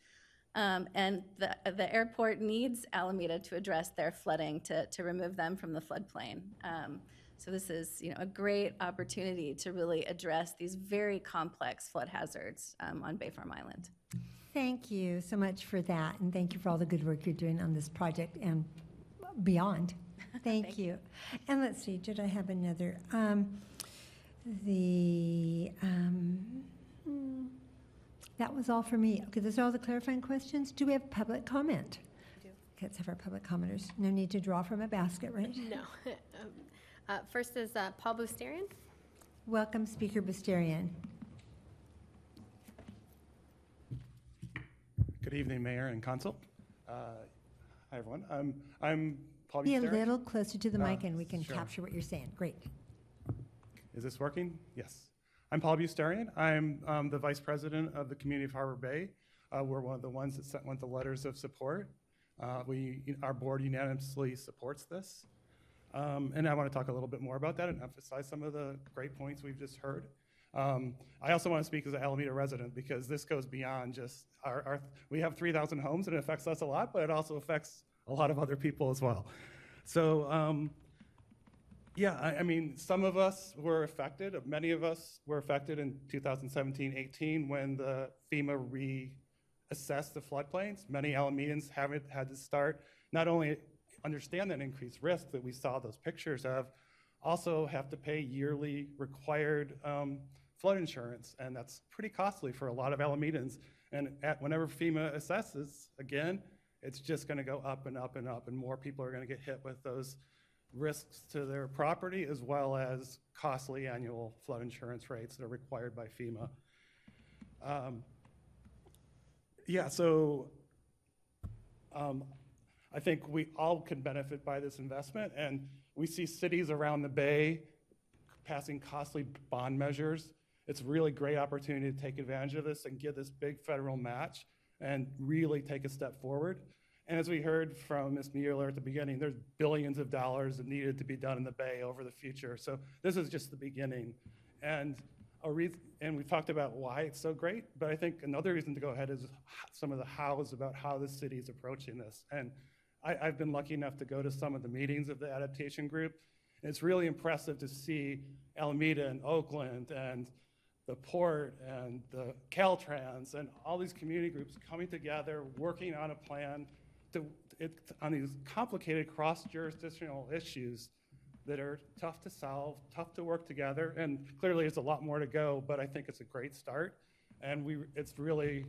Um, and the, the airport needs Alameda to address their flooding to, to remove them from the floodplain. Um, so this is, you know, a great opportunity to really address these very complex flood hazards um, on Bay Farm Island. Thank you so much for that, and thank you for all the good work you're doing on this project and beyond. <laughs> Thank you. And let's see, did I have another? Um, The, that was all for me. Okay, those are all the clarifying questions. Do we have public comment? do. Okay, Let's have our public commenters. No need to draw from a basket, right? <laughs> No. <laughs> Um, uh, First is uh, Paul Beusterien. Welcome, Speaker Beusterien. Good evening, Mayor and Council. Uh, Hi, everyone. I'm, I'm Paul Be a little closer to the Uh, mic and we can sure. capture what you're saying. Great. Is this working? Yes. I'm Paul Beusterien. I'm um, the Vice President of the Community of Harbor Bay. Uh, We're one of the ones that sent of the letters of support. Uh, We, our board unanimously supports this. Um, And I want to talk a little bit more about that and emphasize some of the great points we've just heard. Um, I also want to speak as an Alameda resident because this goes beyond just our, our, we have 3,000 homes and it affects us a lot, but it also affects a lot of other people as well. So um, Yeah, I, I mean, some of us were affected, many of us were affected in 2017, 18, when the FEMA reassessed the floodplains. Many Alamedans haven't had to start, not only understand that increased risk that we saw those pictures of, also have to pay yearly required um, flood insurance, and that's pretty costly for a lot of Alamedans. And at, whenever FEMA assesses, again, it's just gonna go up and up and up, and more people are gonna get hit with those risks to their property as well as costly annual flood insurance rates that are required by FEMA. Um, Yeah, so um, I think we all can benefit by this investment, and we see cities around the bay passing costly bond measures. It's a really great opportunity to take advantage of this and get this big federal match and really take a step forward. And as we heard from Ms. Mueller at the beginning, there's billions of dollars that needed to be done in the Bay over the future. So this is just the beginning. And a reason, and we've talked about why it's so great, but I think another reason to go ahead is some of the hows about how the city is approaching this. And I, I've been lucky enough to go to some of the meetings of the adaptation group. And it's really impressive to see Alameda and Oakland and the port and the Caltrans and all these community groups coming together, working on a plan to, it, on these complicated cross-jurisdictional issues that are tough to solve, tough to work together, and clearly there's a lot more to go, but I think it's a great start. And we, it's really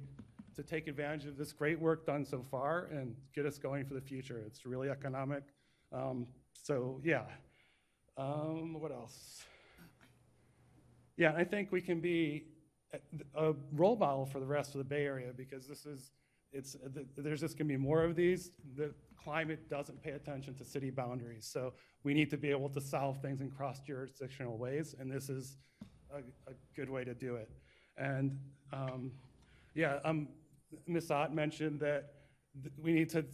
to take advantage of this great work done so far and get us going for the future. It's really economic. Um, so, yeah. Um, what else? Yeah, I think we can be a, a role model for the rest of the Bay Area because this is, it's, there's just gonna be more of these. The climate doesn't pay attention to city boundaries. So we need to be able to solve things in cross-jurisdictional ways, and this is a, a good way to do it. And, um, yeah, um, Ms. Ott mentioned that th- we need to,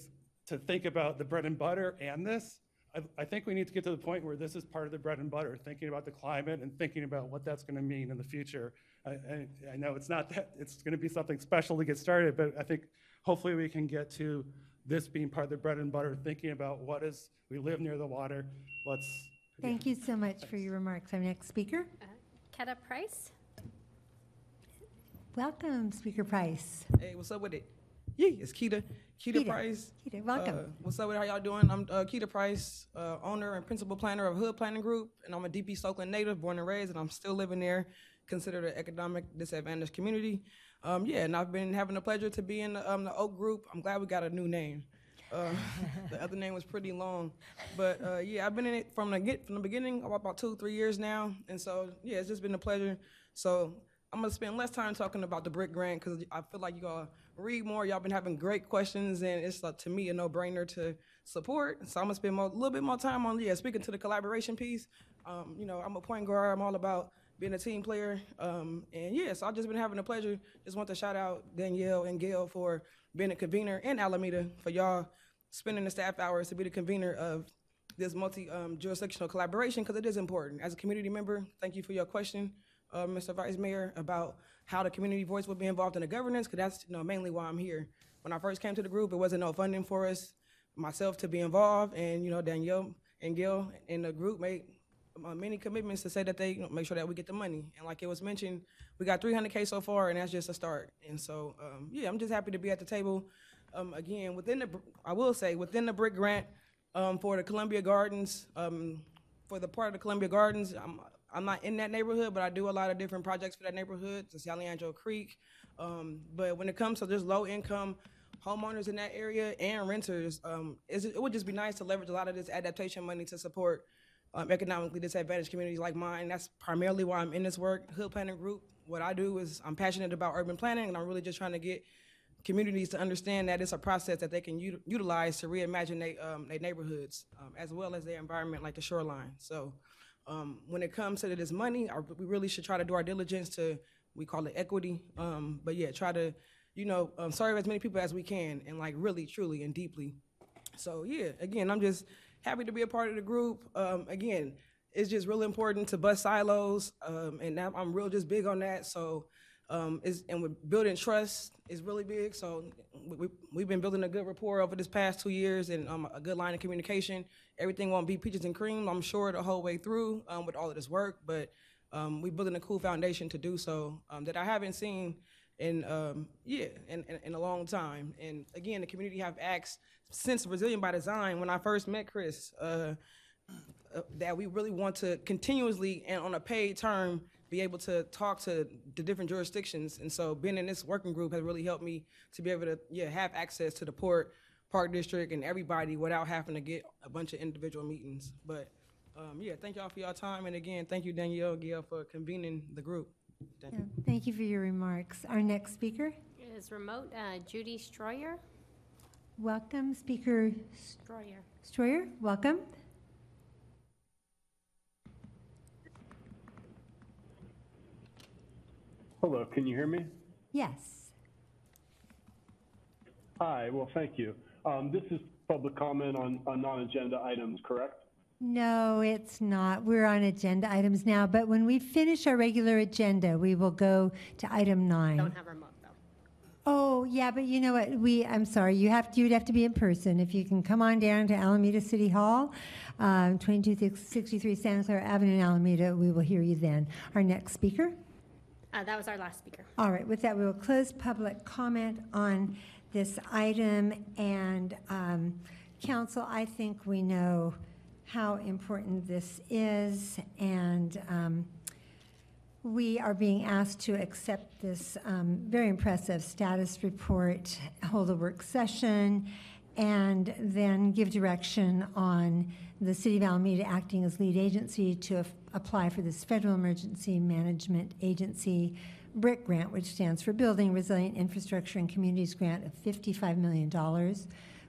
to think about the bread and butter and this. I, I think we need to get to the point where this is part of the bread and butter, thinking about the climate and thinking about what that's going to mean in the future. I, I, I know it's not that, it's going to be something special to get started, but I think hopefully we can get to this being part of the bread and butter, thinking about what is, we live near the water, let's. Thank you so much for your remarks. Our next speaker. Keta Price? Welcome, Speaker Price. Hey, what's up with it? Yeah, it's Keita. Keita, Keita. Price. Keita, welcome. Uh, what's up with it? How y'all doing? I'm uh, Keita Price, uh, owner and principal planner of Hood Planning Group, and I'm a Deep East Oakland native, born and raised, and I'm still living there, considered an economic disadvantaged community. Um, yeah, and I've been having the pleasure to be in the, um, the Oak Group. I'm glad we got a new name. Uh, <laughs> the other name was pretty long, but uh, yeah, I've been in it from the get from the beginning, about two, three years now, and so yeah, it's just been a pleasure. So I'm gonna spend less time talking about the BRIC grant because I feel like you gotta read more. Y'all been having great questions, and it's uh, to me a no-brainer to support. So I'm gonna spend a little bit more time on yeah, speaking to the collaboration piece. Um, you know, I'm a point guard. I'm all about being a team player, um, and yeah, so I've just been having the pleasure. Just want to shout out Danielle and Gail for being a convener and Alameda for y'all spending the staff hours to be the convener of this multi-jurisdictional collaboration because it is important. As a community member, thank you for your question, uh, Mr. Vice Mayor, about how the community voice will be involved in the governance because that's you know, mainly why I'm here. When I first came to the group, it wasn't no funding for us, myself to be involved, and you know Danielle and Gil and the group made uh, many commitments to say that they you know, make sure that we get the money. And like it was mentioned, we got 300k so far, and that's just a start. And so um, yeah, I'm just happy to be at the table. Um, again, within the, I will say, within the BRIC grant um, for the Columbia Gardens, um, for the part of the Columbia Gardens, I'm, I'm not in that neighborhood, but I do a lot of different projects for that neighborhood, the San Leandro Creek. Um, but when it comes to just low income homeowners in that area and renters, um, it would just be nice to leverage a lot of this adaptation money to support um, economically disadvantaged communities like mine. That's primarily why I'm in this work. Hood Planning Group, what I do is I'm passionate about urban planning, and I'm really just trying to get communities to understand that it's a process that they can utilize to reimagine their um, their neighborhoods um, as well as their environment, like the shoreline. So, um, when it comes to this money, we really should try to do our diligence to we call it equity, um, but yeah, try to you know um, serve as many people as we can, and like really, truly, and deeply. So yeah, again, I'm just happy to be a part of the group. Um, again, it's just really important to bust silos, um, and I'm I'm real just big on that. So um, and with building trust is really big. So we, we, we've been building a good rapport over this past two years and um, a good line of communication. Everything won't be peaches and cream, I'm sure, the whole way through um, with all of this work, but um, we're building a cool foundation to do so um, that I haven't seen in um, yeah in, in, in a long time. And again, the community have asked since Resilient by Design when I first met Chris. Uh, uh, that we really want to continuously and on a paid term be able to talk to the different jurisdictions. And so being in this working group has really helped me to be able to yeah have access to the port, park district, and everybody without having to get a bunch of individual meetings. But um, yeah, thank y'all for your time, and again, thank you Danielle Gill for convening the group. Thank you. Thank you for your remarks. Our next speaker, Is remote uh, Judy Stroyer. Welcome, Speaker Stroyer. Stroyer, welcome. Hello, can you hear me? Yes. Hi, well, thank you. Um, this is public comment on, on non-agenda items, correct? No, it's not. We're on agenda items now, but when we finish our regular agenda, we will go to item nine. Don't have remote though. Oh, yeah, but you know what? We, I'm sorry, you have, you'd have to be in person. If you can come on down to Alameda City Hall, um, 2263 Santa Clara Avenue in Alameda, we will hear you then. Our next speaker. Uh, that was our last speaker. All right, with that, we will close public comment on this item. And um, council, I think we know how important this is. And um, we are being asked to accept this um, very impressive status report, hold a work session, and then give direction on the City of Alameda acting as lead agency to af- apply for this Federal Emergency Management Agency BRIC grant, which stands for Building Resilient Infrastructure and Communities Grant of $55 million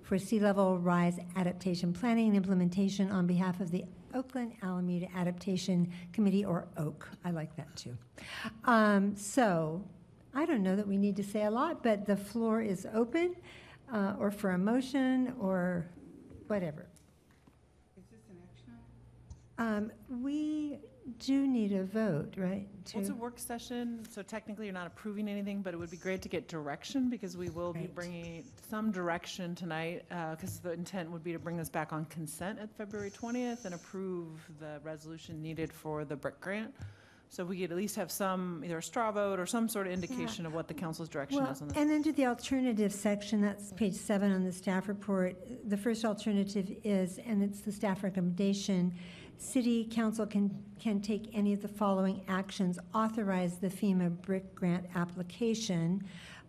for sea level rise adaptation planning and implementation on behalf of the Oakland Alameda Adaptation Committee, or OAK. I like that too. Um, so I don't know that we need to say a lot, but the floor is open, uh, or for a motion, or whatever. Is this an action Um, we do need a vote, right? Well, it's a to- work session, so technically you're not approving anything, but it would be great to get direction because we will be Right. bringing some direction tonight. Uh, because the intent would be to bring this back on consent at February 20th and approve the resolution needed for the BRIC grant. So we could at least have some, either a straw vote or some sort of indication of what the council's direction Well, is on this. and under the alternative section, that's page seven on the staff report, the first alternative is, and it's the staff recommendation, city council can, can take any of the following actions, authorize the FEMA BRIC grant application,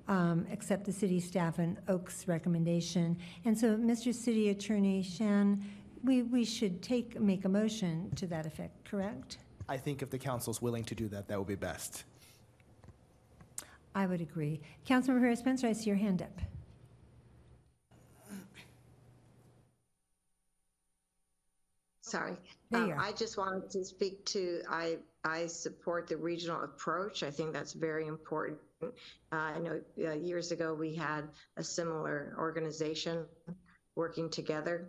um, accept the city staff and Oak's recommendation. And so, Mr. City Attorney Shan, we, we should take, make a motion to that effect, correct? I think if the council's willing to do that, that would be best. I would agree. Councilmember Herrera Spencer, I see your hand up. Sorry. Um. I just wanted to speak to, I, I support the regional approach. I think that's very important. Uh, I know uh, years ago, we had a similar organization working together.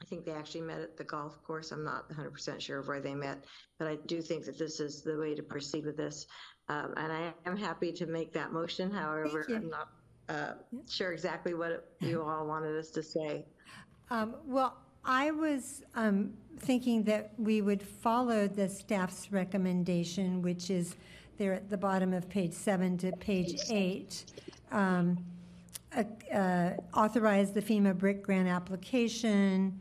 I think they actually met at the golf course. I'm not 100% sure of where they met, but I do think that this is the way to proceed with this. Um, And I am happy to make that motion. However. I'm not uh, sure exactly what you all wanted us to say. Um, Well, I was um, thinking that we would follow the staff's recommendation, which is there at the bottom of page seven to page eight. Um, uh, uh, Authorize the FEMA BRIC grant application,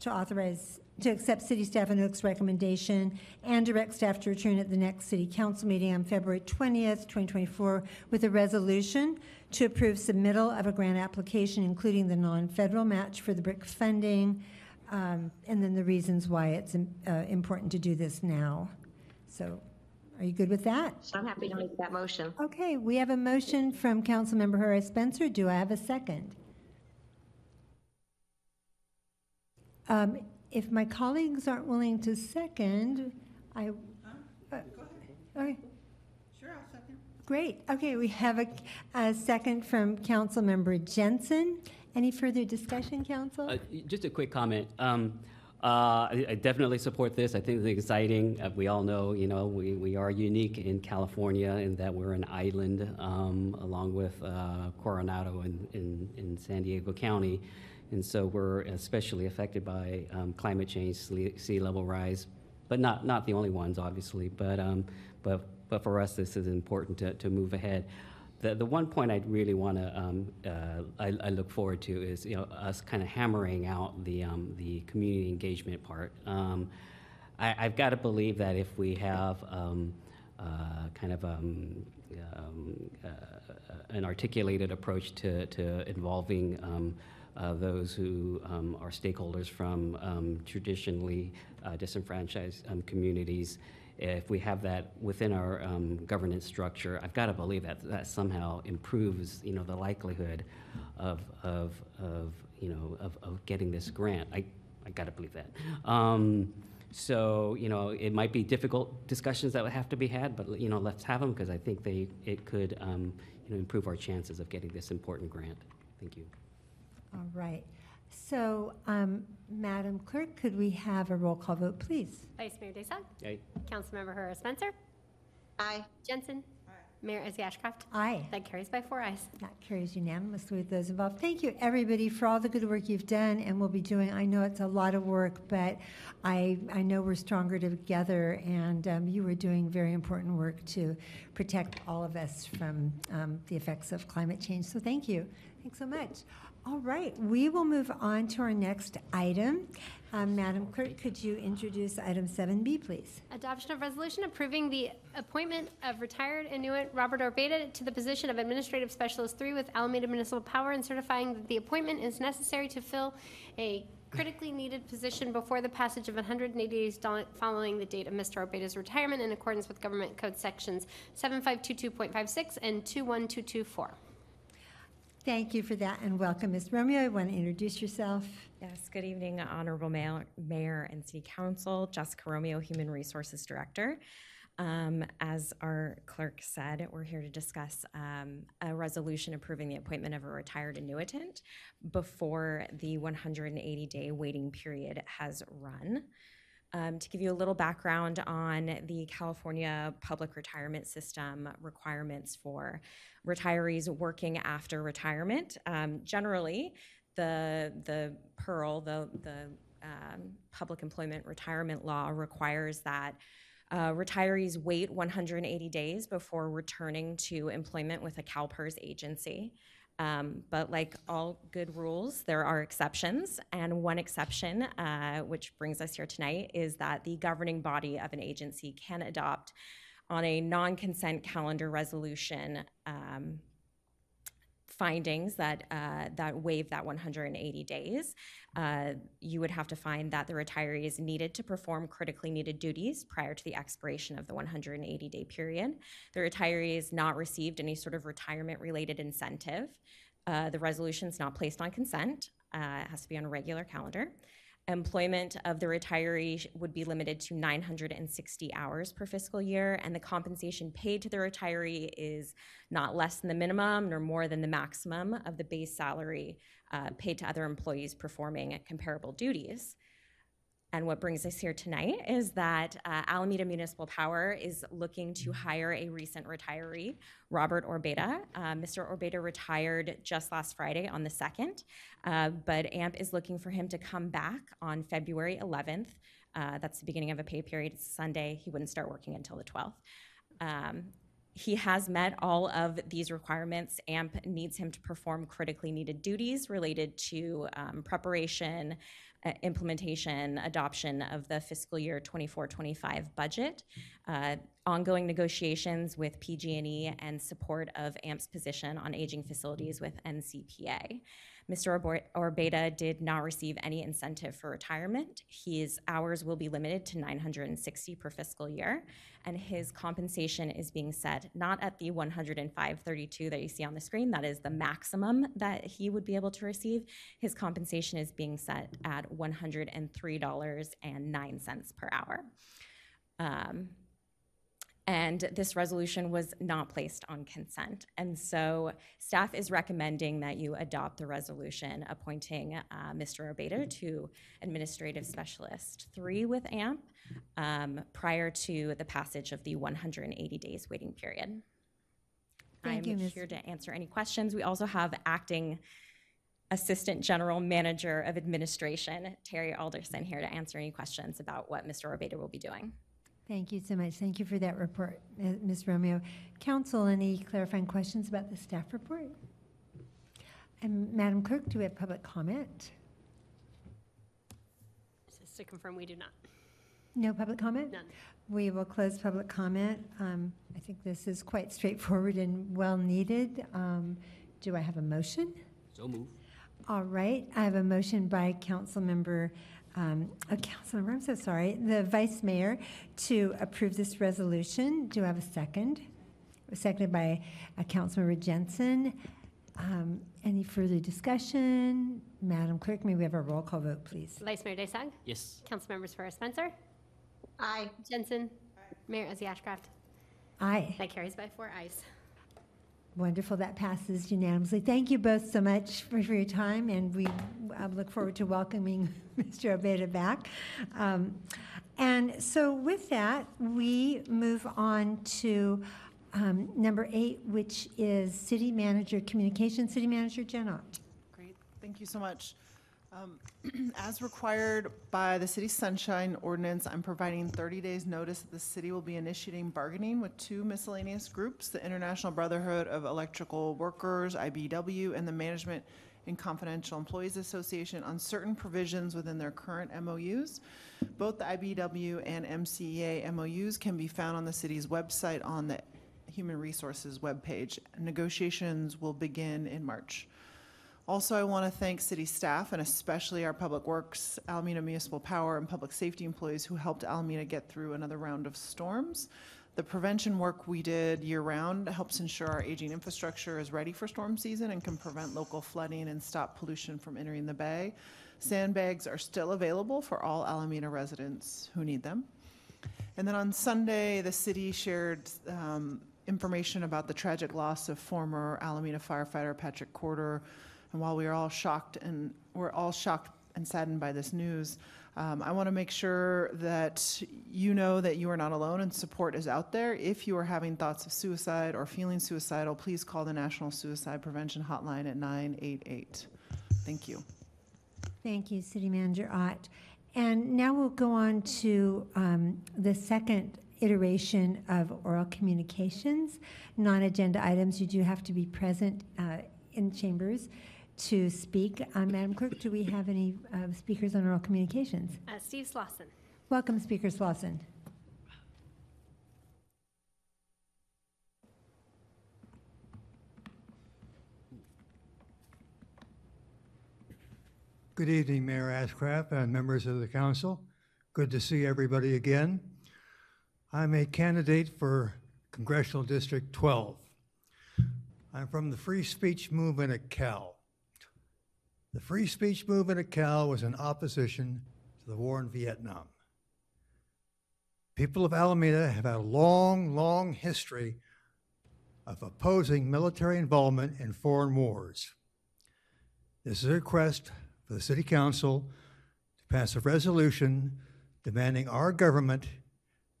to authorize, to accept city staff and Oak's recommendation, and direct staff to return at the next city council meeting on February 20th, 2024, with a resolution to approve submittal of a grant application, including the non-federal match for the BRIC funding, um, and then the reasons why it's uh, important to do this now. So, are you good with that? I'm happy to make that motion. Okay, we have a motion from Councilmember Herrera Spencer. Do I have a second? Um, If my colleagues aren't willing to second, I. uh, Okay, Sure, I'll second. great. Okay, we have a, a second from Councilmember Jensen. Any further discussion, Council? Uh, Just a quick comment. Um, uh, I, I definitely support this. I think it's exciting. Uh, we all know, you know, we, we are unique in California in that we're an island um, along with uh, Coronado and in, in San Diego County. And so we're especially affected by um, climate change, sea level rise, but not, not the only ones, obviously. But, um, but, but for us, this is important to, to move ahead. The, the one point I'd really want to um, uh, I, I look forward to is you know us kind of hammering out the um, the community engagement part. Um, I, I've got to believe that if we have um, uh, kind of um, um, uh, an articulated approach to, to involving um, uh, those who um, are stakeholders from um, traditionally uh, disenfranchised um, communities. If we have that within our um, governance structure, I've got to believe that that somehow improves, you know, the likelihood of, of, of you know, of, of getting this grant. I, I got to believe that. Um, so, you know, it might be difficult discussions that would have to be had, but, you know, let's have them because I think they, it could, um, you know, improve our chances of getting this important grant. Thank you. All right. So, um, Madam Clerk, could we have a roll call vote, please? Vice Mayor Daysog. Aye. Councilmember Herrera Spencer. Aye. Jensen. Aye. Mayor Ezzy Ashcraft. Aye. That carries by four ayes. That carries unanimously with those involved. Thank you, everybody, for all the good work you've done and will be doing. I know it's a lot of work, but I, I know we're stronger together, and um, you are doing very important work to protect all of us from um, the effects of climate change. So thank you. Thanks so much. All right, we will move on to our next item. Um, Madam Clerk, could you introduce item 7B, please? Adoption of resolution approving the appointment of retired annuitant Robert Orbeta to the position of Administrative Specialist 3 with Alameda Municipal Power and certifying that the appointment is necessary to fill a critically needed position before the passage of 180 days following the date of Mr. Orbeta's retirement in accordance with Government Code Sections 7522.56 and 21224. Thank you for that, and welcome, Ms. Romeo. You want to introduce yourself? Yes, good evening, Honorable Mayor, and City Council. Jessica Romeo, Human Resources Director. Um, as our clerk said, we're here to discuss um, a resolution approving the appointment of a retired annuitant before the 180-day waiting period has run. Um, to give you a little background on the California public retirement system requirements for retirees working after retirement, um, generally, the the PERL, the the um, public employment retirement law requires that uh, retirees wait 180 days before returning to employment with a CalPERS agency. Um, but like all good rules, there are exceptions. And one exception, uh, which brings us here tonight, is that the governing body of an agency can adopt on a non consent calendar resolution um, findings that uh, that waive that 180 days. Uh, you would have to find that the retirees needed to perform critically needed duties prior to the expiration of the 180 day period. The retirees not received any sort of retirement related incentive. Uh, the resolution is not placed on consent. Uh, it has to be on a regular calendar. Employment of the retiree would be limited to 960 hours per fiscal year, and the compensation paid to the retiree is not less than the minimum nor more than the maximum of the base salary uh, paid to other employees performing comparable duties. And what brings us here tonight is that uh, Alameda Municipal Power is looking to hire a recent retiree, Robert Orbeta. Uh, Mr. Orbeta retired just last Friday on the 2nd, uh, but AMP is looking for him to come back on February 11th. Uh, that's the beginning of a pay period. It's Sunday. He wouldn't start working until the 12th. Um, he has met all of these requirements. AMP needs him to perform critically needed duties related to um, preparation, uh, implementation, adoption of the fiscal year 24-25 budget, uh, ongoing negotiations with PG&E, and support of AMP's position on aging facilities with NCPA. Mr. Orbeta did not receive any incentive for retirement. His hours will be limited to 960 per fiscal year, and his compensation is being set not at the 105.32 that you see on the screen. That is the maximum that he would be able to receive. His compensation is being set at $103.09 per hour. Um, And this resolution was not placed on consent. And so staff is recommending that you adopt the resolution appointing uh, Mr. Orbeta to Administrative Specialist 3 with AMP um, prior to the passage of the 180 days waiting period. Thank I'm you, Ms. here to answer any questions. We also have acting Assistant General Manager of Administration, Terry Alderson, here to answer any questions about what Mr. Orbeta will be doing. Thank you so much. Thank you for that report, uh, Ms. Romeo. Council, any clarifying questions about the staff report? And Madam Clerk, do we have public comment? Just to confirm, we do not. No public comment? None. We will close public comment. Um, I think this is quite straightforward and well needed. Um, Do I have a motion? So move. All right, I have a motion by Councilmember, um, Councilmember, I'm so sorry, the Vice Mayor to approve this resolution. Do I have a second? Seconded by uh, Councilmember Jensen. Um, Any further discussion? Madam Clerk, may we have a roll call vote, please? Vice Mayor Daysog? Yes. Councilmembers Herrera Spencer? Aye. Jensen? Mayor Ezzy Ashcraft? Aye. That carries by four ayes. Wonderful, that passes unanimously. Thank you both so much for, for your time, and we look forward to welcoming <laughs> Mr. Orbeta back. Um, and so with that, we move on to um, number eight, which is City Manager Communication. City Manager Jen Ott. Great, thank you so much. Um, <clears throat> As required by the City Sunshine Ordinance, I'm providing 30 days' notice that the city will be initiating bargaining with two miscellaneous groups, the International Brotherhood of Electrical Workers, IBW, and the Management and Confidential Employees Association on certain provisions within their current MOUs. Both the IBW and MCEA MOUs can be found on the city's website on the Human Resources webpage. Negotiations will begin in March. Also, I want to thank city staff and especially our Public Works, Alameda Municipal Power, and Public Safety employees who helped Alameda get through another round of storms. The prevention work we did year-round helps ensure our aging infrastructure is ready for storm season and can prevent local flooding and stop pollution from entering the bay. Sandbags are still available for all Alameda residents who need them. And then on Sunday, the city shared um, information about the tragic loss of former Alameda firefighter Patrick Corder. And while we are all shocked and we're all shocked and saddened by this news, um, I want to make sure that you know that you are not alone and support is out there. If you are having thoughts of suicide or feeling suicidal, please call the National Suicide Prevention Hotline at 988. Thank you. Thank you, City Manager Ott. And now we'll go on to um, the second iteration of oral communications. Non-agenda items, you do have to be present uh, in chambers to speak. Uh, Madam Clerk, do we have any uh, speakers on oral communications? Uh, Steve Slauson. Welcome, Speaker Slauson. Good evening, Mayor Ashcraft and members of the council. Good to see everybody again. I'm a candidate for Congressional District 12. I'm from the free speech movement at Cal. The free speech movement at Cal was in opposition to the war in Vietnam. People of Alameda have had a long, long history of opposing military involvement in foreign wars. This is a request for the City Council to pass a resolution demanding our government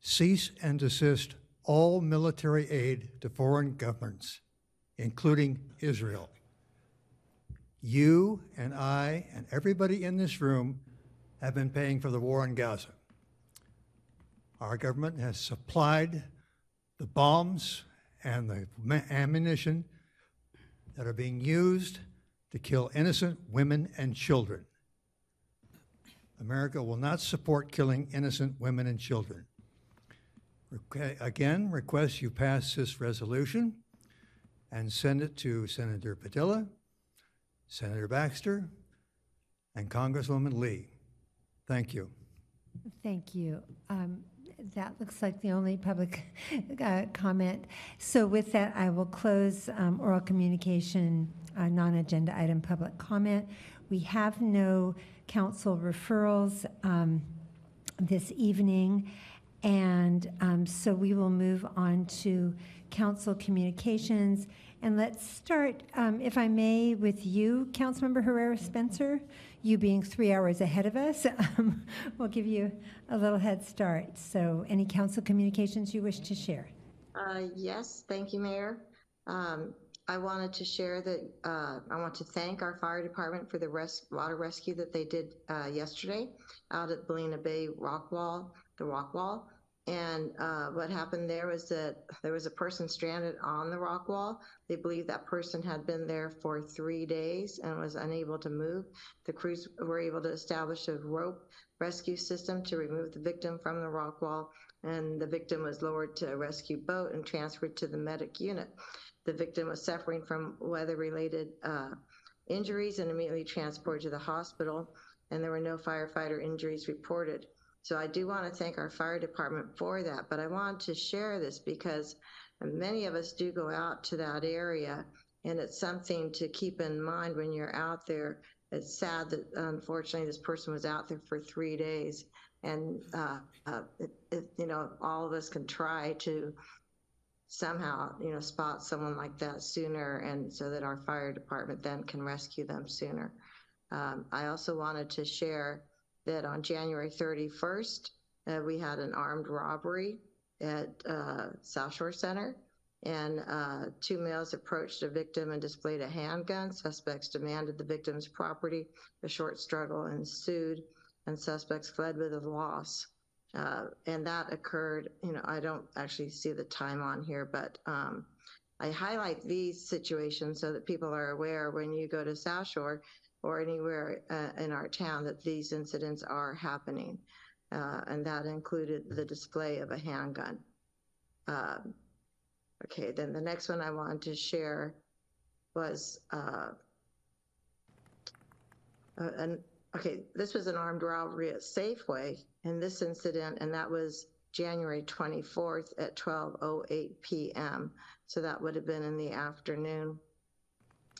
cease and desist all military aid to foreign governments, including Israel. You and I and everybody in this room have been paying for the war in Gaza. Our government has supplied the bombs and the ammunition that are being used to kill innocent women and children. America will not support killing innocent women and children. Again, request you pass this resolution and send it to Senator Padilla, Senator Baxter, and Congresswoman Lee. Thank you. Thank you. Um, That looks like the only public <laughs> uh, comment. So with that, I will close um, oral communication, uh, non-agenda item public comment. We have no council referrals um, this evening, And um, so we will move on to council communications. And let's start, um, if I may, with you, Councilmember Herrera Spencer. You being three hours ahead of us, <laughs> um, we'll give you a little head start. So, any council communications you wish to share? Uh, yes, thank you, Mayor. Um, I wanted to share that uh, I want to thank our fire department for the res- water rescue that they did uh, yesterday out at Ballena Bay Rock Wall, the rock wall. And uh, what happened there was that there was a person stranded on the rock wall. They believe that person had been there for three days and was unable to move. The crews were able to establish a rope rescue system to remove the victim from the rock wall, and the victim was lowered to a rescue boat and transferred to the medic unit. The victim was suffering from weather-related uh, injuries and immediately transported to the hospital, and there were no firefighter injuries reported. So I do want to thank our fire department for that, but I want to share this because many of us do go out to that area, and it's something to keep in mind when you're out there. It's sad that unfortunately this person was out there for three days, and uh, uh, it, it, you know all of us can try to somehow you know spot someone like that sooner, and so that our fire department then can rescue them sooner. Um, I also wanted to share that on January 31st, uh, we had an armed robbery at uh, South Shore Center, and uh, two males approached a victim and displayed a handgun. Suspects demanded the victim's property. A short struggle ensued, and suspects fled with a loss. Uh, and that occurred, you know, I don't actually see the time on here, but um, I highlight these situations so that people are aware when you go to South Shore, or anywhere uh, in our town that these incidents are happening. Uh, and that included the display of a handgun. Um, okay, then the next one I wanted to share was uh, an, okay, this was an armed robbery at Safeway in this incident, and that was January 24th at 12:08 p.m. So that would have been in the afternoon.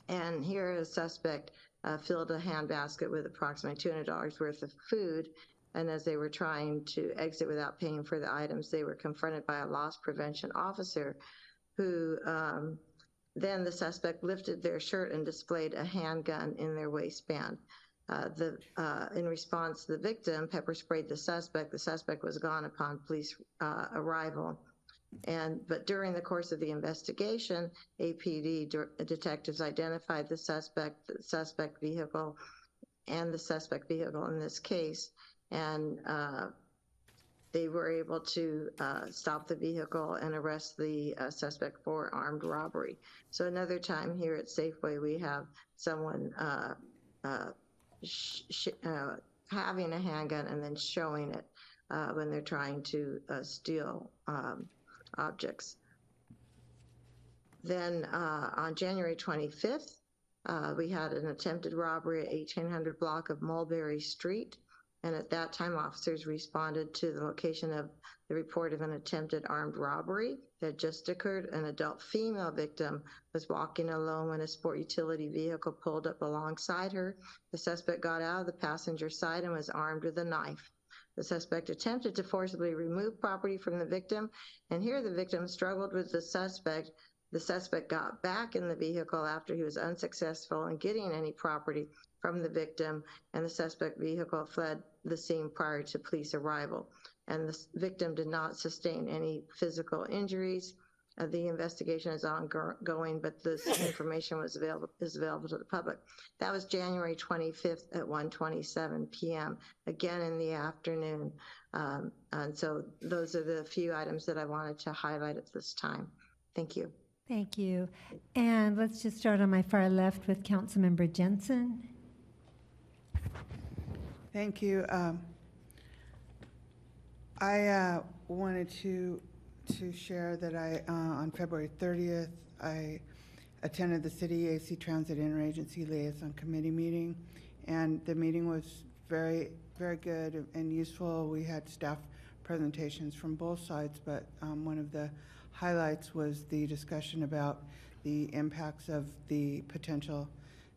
And here a suspect uh, filled a handbasket with approximately $200 worth of food. And as they were trying to exit without paying for the items, they were confronted by a loss prevention officer who um, then the suspect lifted their shirt and displayed a handgun in their waistband. Uh, the, uh, in response, the victim pepper sprayed the suspect. The suspect was gone upon police uh, arrival. And but during the course of the investigation, APD de- detectives identified the suspect, the suspect vehicle, and the suspect vehicle in this case, and uh, they were able to uh, stop the vehicle and arrest the uh, suspect for armed robbery. So another time here at Safeway, we have someone uh, uh, sh- sh- uh, having a handgun and then showing it when they're trying to steal um, objects. Then uh, on January 25th, uh, we had an attempted robbery at 1800 block of Mulberry Street. And at that time, officers responded to the location of the report of an attempted armed robbery that just occurred. An adult female victim was walking alone when a sport utility vehicle pulled up alongside her. The suspect got out of the passenger side and was armed with a knife. The suspect attempted to forcibly remove property from the victim, and here the victim struggled with the suspect. The suspect got back in the vehicle after he was unsuccessful in getting any property from the victim, and the suspect vehicle fled the scene prior to police arrival. And the victim did not sustain any physical injuries. Uh, the investigation is ongoing, but this <laughs> information was available is available to the public. That was January 25th at 1:27 p.m. Again in the afternoon, um, and so those are the few items that I wanted to highlight at this time. Thank you. Thank you. And let's just start on my far left with Councilmember Jensen. Thank you. Um, I uh, wanted to to share that I, uh, on February 30th, I attended the City AC Transit Interagency Liaison Committee meeting, and the meeting was very, very good and useful. We had staff presentations from both sides, but um, one of the highlights was the discussion about the impacts of the potential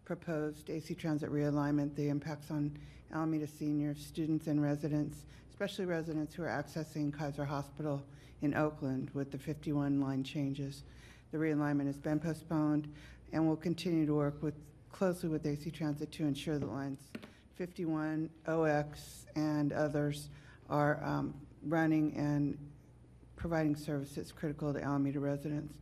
proposed AC Transit realignment, the impacts on Alameda seniors, students, and residents, especially residents who are accessing Kaiser Hospital in Oakland with the 51 line changes. The realignment has been postponed and we'll continue to work with, closely with AC Transit to ensure that lines 51, OX, and others are um, running and providing services critical to Alameda residents.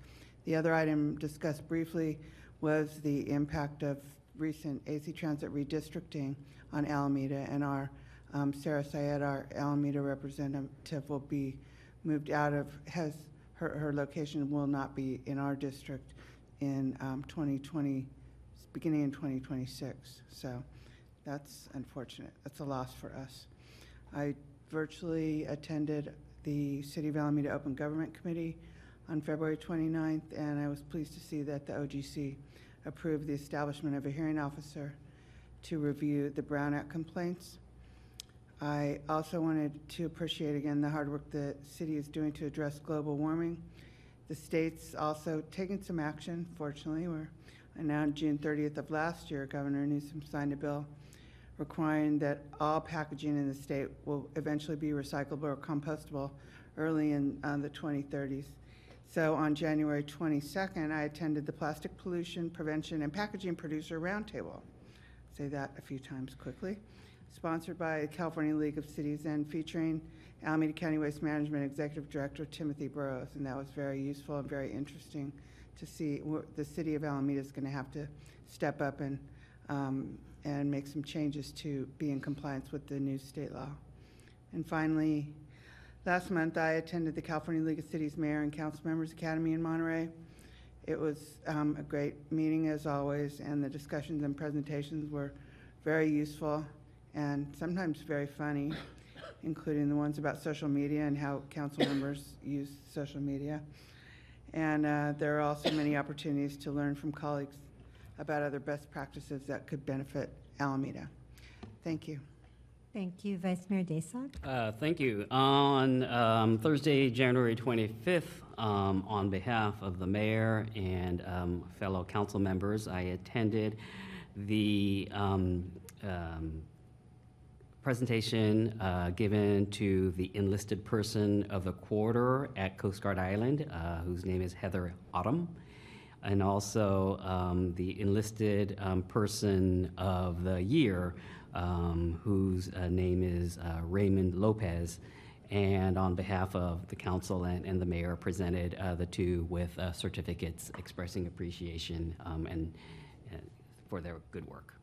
The other item discussed briefly was the impact of recent AC Transit redistricting on Alameda, and our um, Sarah Syed, our Alameda representative, will be moved out of, has, her, her location will not be in our district in um, 2020, beginning in 2026. So that's unfortunate. That's a loss for us. I virtually attended the City of Alameda Open Government Committee on February 29th, and I was pleased to see that the OGC approved the establishment of a hearing officer to review the Brown Act complaints. I also wanted to appreciate again the hard work the city is doing to address global warming. The state's also taken some action, fortunately. We're, now on June 30th of last year, Governor Newsom signed a bill requiring that all packaging in the state will eventually be recyclable or compostable early in uh, the 2030s. So on January 22nd, I attended the Plastic Pollution Prevention and Packaging Producer Roundtable. Say that a few times quickly. Sponsored by the California League of Cities and featuring Alameda County Waste Management Executive Director Timothy Burroughs. And that was very useful and very interesting to see wh- the city of Alameda is going to have to step up and um, and make some changes to be in compliance with the new state law. And finally, last month I attended the California League of Cities Mayor and Council Members Academy in Monterey. It was um, a great meeting as always, and the discussions and presentations were very useful and sometimes very funny, <coughs> including the ones about social media and how council members use social media. And uh, there are also many opportunities to learn from colleagues about other best practices that could benefit Alameda. Thank you. Thank you, Vice Mayor Daysog. Uh, Thank you. On um, Thursday, January 25th, um, on behalf of the mayor and um, fellow council members, I attended the um, um, presentation uh, given to the enlisted person of the quarter at Coast Guard Island, uh, whose name is Heather Autumn, and also um, the enlisted um, person of the year, um, whose uh, name is uh, Raymond Lopez. And on behalf of the council and, and the mayor, presented uh, the two with uh, certificates expressing appreciation um, and, and for their good work.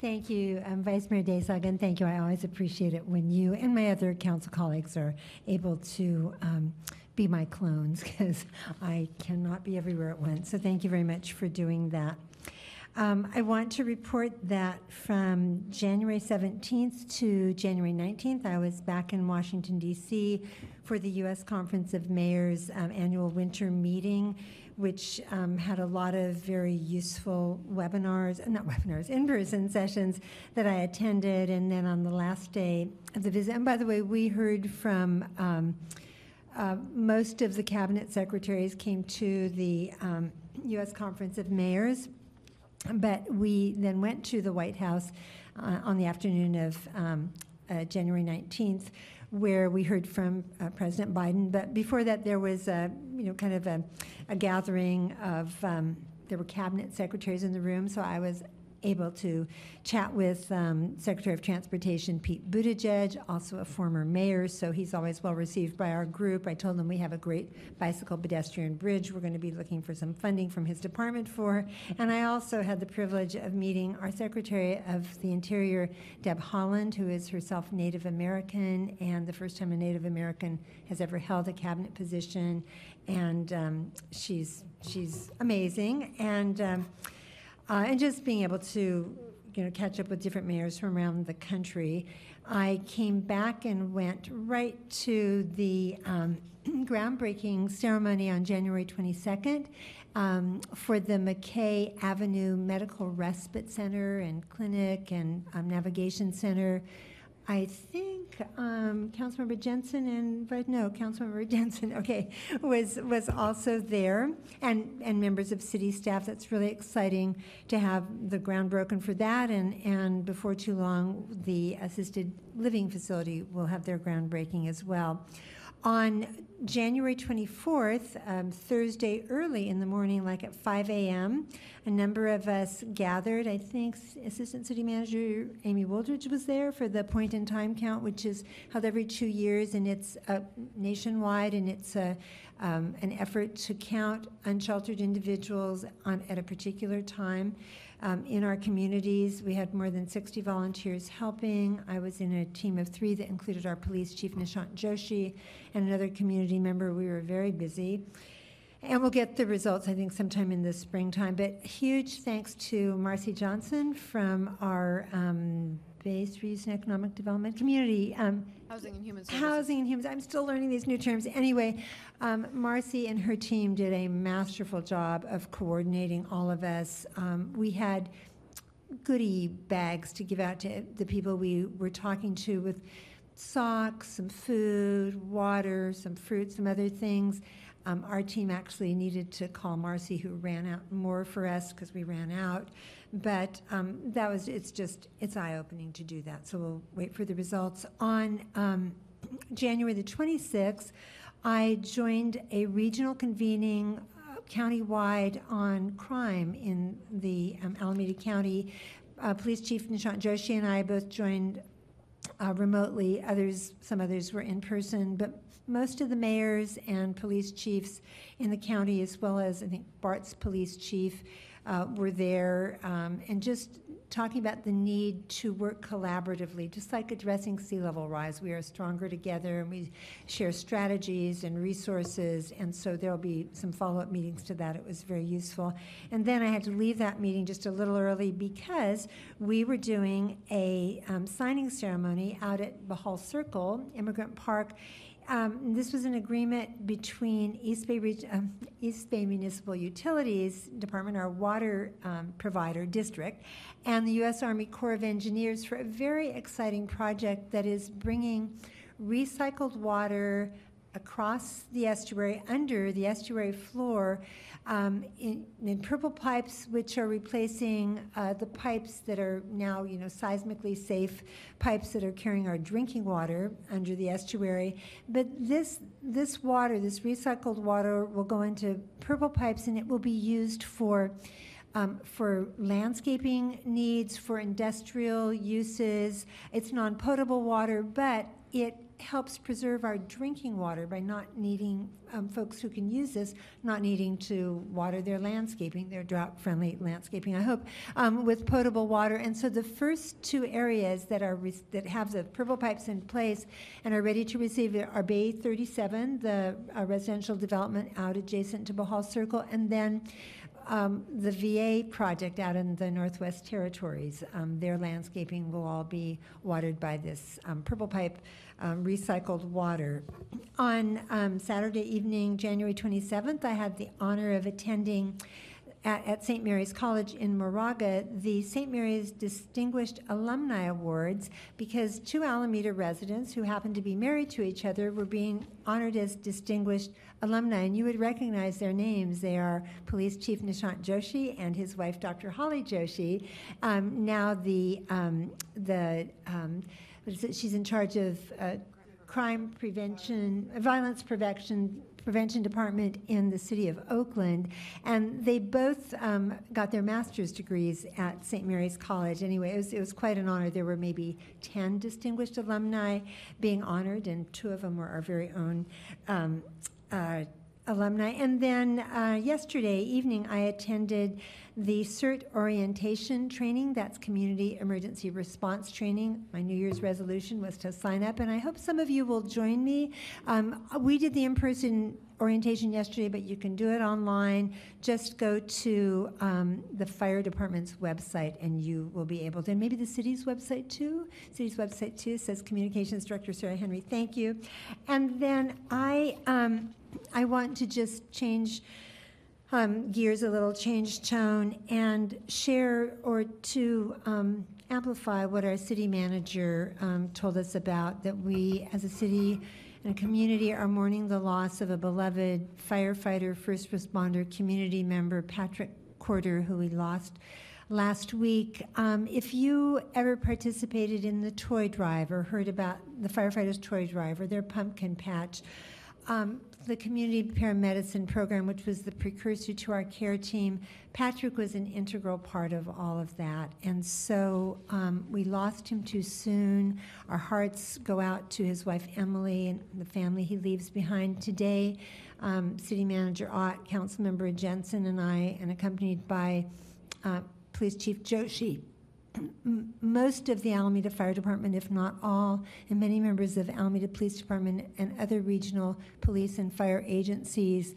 Thank you. Um, Vice Mayor Daysog, and thank you. I always appreciate it when you and my other council colleagues are able to um, be my clones <laughs> because I cannot be everywhere at once. So thank you very much for doing that. Um, I want to report that from January 17th to January 19th, I was back in Washington, D.C. for the U.S. Conference of Mayors um, annual winter meeting, which um, had a lot of very useful webinars, not webinars, <laughs> in person sessions that I attended. And then on the last day of the visit, and by the way, we heard from um, uh, most of the cabinet secretaries came to the um, U.S. Conference of Mayors. But we then went to the White House uh, on the afternoon of um, uh, January 19th, where we heard from uh, President Biden. But before that, there was a, you know, kind of a, a gathering of, um, there were cabinet secretaries in the room, so I was able to chat with um, Secretary of Transportation Pete Buttigieg, also a former mayor, so he's always well received by our group. I told him we have a great bicycle pedestrian bridge we're going to be looking for some funding from his department for. And I also had the privilege of meeting our Secretary of the Interior, Deb Haaland, who is herself Native American and the first time a Native American has ever held a cabinet position. And um, she's, she's amazing. And um, uh, and just being able to you know catch up with different mayors from around the country i came back and went right to the um, <clears throat> groundbreaking ceremony on january 22nd um, for the mckay avenue medical respite center and clinic and um, navigation center I think um, Councilmember Jensen and, but no, Councilmember <laughs> Jensen, okay, was, was also there, and, and members of city staff. That's really exciting to have the ground broken for that, and, and before too long, the assisted living facility will have their groundbreaking as well. On January 24th, um, Thursday early in the morning, like at 5 a.m., a number of us gathered. I think Assistant City Manager Amy Wooldridge was there for the point in time count, which is held every two years, and it's uh, nationwide, and it's um, an effort to count unsheltered individuals on, at a particular time. Um, in our communities, we had more than 60 volunteers helping. I was in a team of three that included our police chief, Nishant Joshi, and another community member. We were very busy. And we'll get the results, I think, sometime in the springtime. But huge thanks to Marcy Johnson from our um, Base Region Economic Development Community. Um, Housing and Human Services. Housing and Human. I'm still learning these new terms. Anyway, um, Marcy and her team did a masterful job of coordinating all of us. Um, we had goodie bags to give out to the people we were talking to with socks, some food, water, some fruit, some other things. Um, our team actually needed to call Marcy, who ran out more for us because we ran out. But um, that was, it's just, it's eye opening to do that. So we'll wait for the results. On um, January the 26th, I joined a regional convening uh, countywide on crime in the um, Alameda County. Uh, Police Chief Nishant Joshi and I both joined uh, remotely. Others, some others were in person, but most of the mayors and police chiefs in the county, as well as I think BART's police chief, uh, were there, um, and just talking about the need to work collaboratively, just like addressing sea level rise. We are stronger together, and we share strategies and resources, and so there will be some follow up meetings to that. It was very useful. And then I had to leave that meeting just a little early because we were doing a um, signing ceremony out at Bohol Circle, Immigrant Park um, this was an agreement between East Bay, Reg- um, East Bay Municipal Utilities Department, our water um, provider district, and the U.S. Army Corps of Engineers for a very exciting project that is bringing recycled water across the estuary, under the estuary floor, um, in, in, purple pipes, which are replacing uh, the pipes that are now, you know, seismically safe pipes that are carrying our drinking water under the estuary. But this this water, this recycled water, will go into purple pipes, and it will be used for. Um, for landscaping needs, for industrial uses. It's non potable water, but it helps preserve our drinking water by not needing um, folks who can use this not needing to water their landscaping, their drought friendly landscaping, I hope, um, with potable water. And so the first two areas that are re- that have the purple pipes in place and are ready to receive it are Bay 37, the uh, residential development out adjacent to Bohol Circle, and then um, the VA project out in the Northwest Territories, um, their landscaping will all be watered by this um, purple pipe um, recycled water. On um, Saturday evening, January 27th, I had the honor of attending at, at St. Mary's College in Moraga the St. Mary's Distinguished Alumni Awards because two Alameda residents who happened to be married to each other were being honored as distinguished alumni, and you would recognize their names. They are Police Chief Nishant Joshi and his wife, Dr. Holly Joshi. Um, now the um, the um, she's in charge of uh, crime prevention, violence prevention prevention department in the city of Oakland, and they both um, got their master's degrees at St. Mary's College. Anyway, it was, it was quite an honor. There were maybe 10 distinguished alumni being honored, and two of them were our very own um, uh, alumni. And then uh, yesterday evening, I attended the CERT orientation training. That's Community Emergency Response Training. My New Year's resolution was to sign up, and I hope some of you will join me. Um, we did the in person orientation yesterday, but you can do it online. Just go to um, the fire department's website and you will be able to, and maybe the city's website too. City's website too says Communications Director Sarah Henry. Thank you. And then I, um, I want to just change um, gears a little, change tone, and share or to um, amplify what our city manager um, told us about that we, as a city and a community, are mourning the loss of a beloved firefighter, first responder, community member, Patrick Corder, who we lost last week. Um, if you ever participated in the toy drive or heard about the firefighters' toy drive or their pumpkin patch, um, the community paramedicine program, which was the precursor to our care team, Patrick was an integral part of all of that. And so um, we lost him too soon. Our hearts go out to his wife Emily and the family he leaves behind today. Um, City Manager Ott, Councilmember Jensen, and I, and accompanied by uh, Police Chief Joshi, most of the Alameda Fire Department, if not all, and many members of Alameda Police Department and other regional police and fire agencies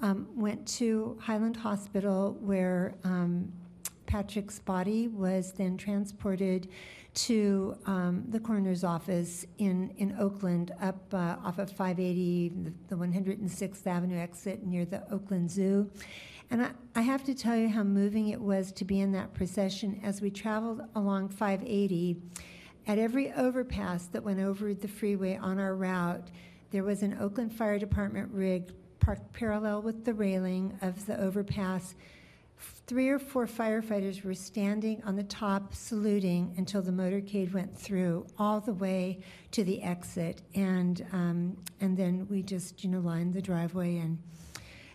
um, went to Highland Hospital where um, Patrick's body was then transported to um, the coroner's office in, in Oakland, up uh, off of 580, the, the 106th Avenue exit near the Oakland Zoo. And I, I have to tell you how moving it was to be in that procession as we traveled along 580. At every overpass that went over the freeway on our route, there was an Oakland Fire Department rig parked parallel with the railing of the overpass. Three or four firefighters were standing on the top saluting until the motorcade went through all the way to the exit. And, um, and then we just, you know, lined the driveway and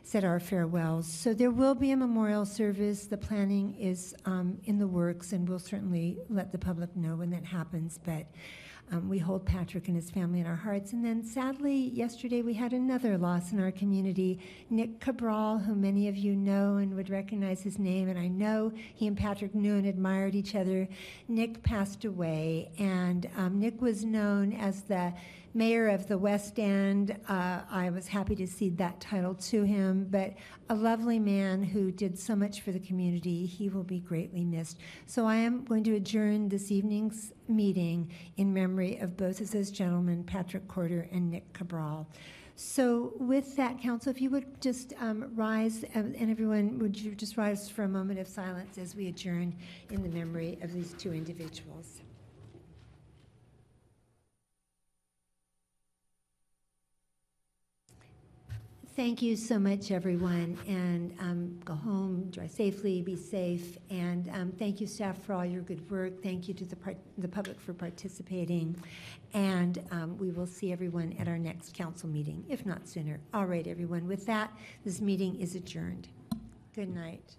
said our farewells. So there will be a memorial service. The planning is um, in the works, and we'll certainly let the public know when that happens. But um, we hold Patrick and his family in our hearts. And then sadly, yesterday we had another loss in our community. Nick Cabral, who many of you know and would recognize his name, and I know he and Patrick knew and admired each other. Nick passed away, and um, Nick was known as the mayor of the West End. Uh, I was happy to cede that title to him, but a lovely man who did so much for the community. He will be greatly missed. So I am going to adjourn this evening's meeting in memory of both of those gentlemen, Patrick Corder and Nick Cabral. So with that, council, if you would just um, rise, um, and everyone, would you just rise for a moment of silence as we adjourn in the memory of these two individuals? Thank you so much, everyone, and um, go home, drive safely, be safe, and um, thank you, staff, for all your good work. Thank you to the, part- the public for participating, and um, we will see everyone at our next council meeting, if not sooner. All right, everyone, with that, this meeting is adjourned. Good night.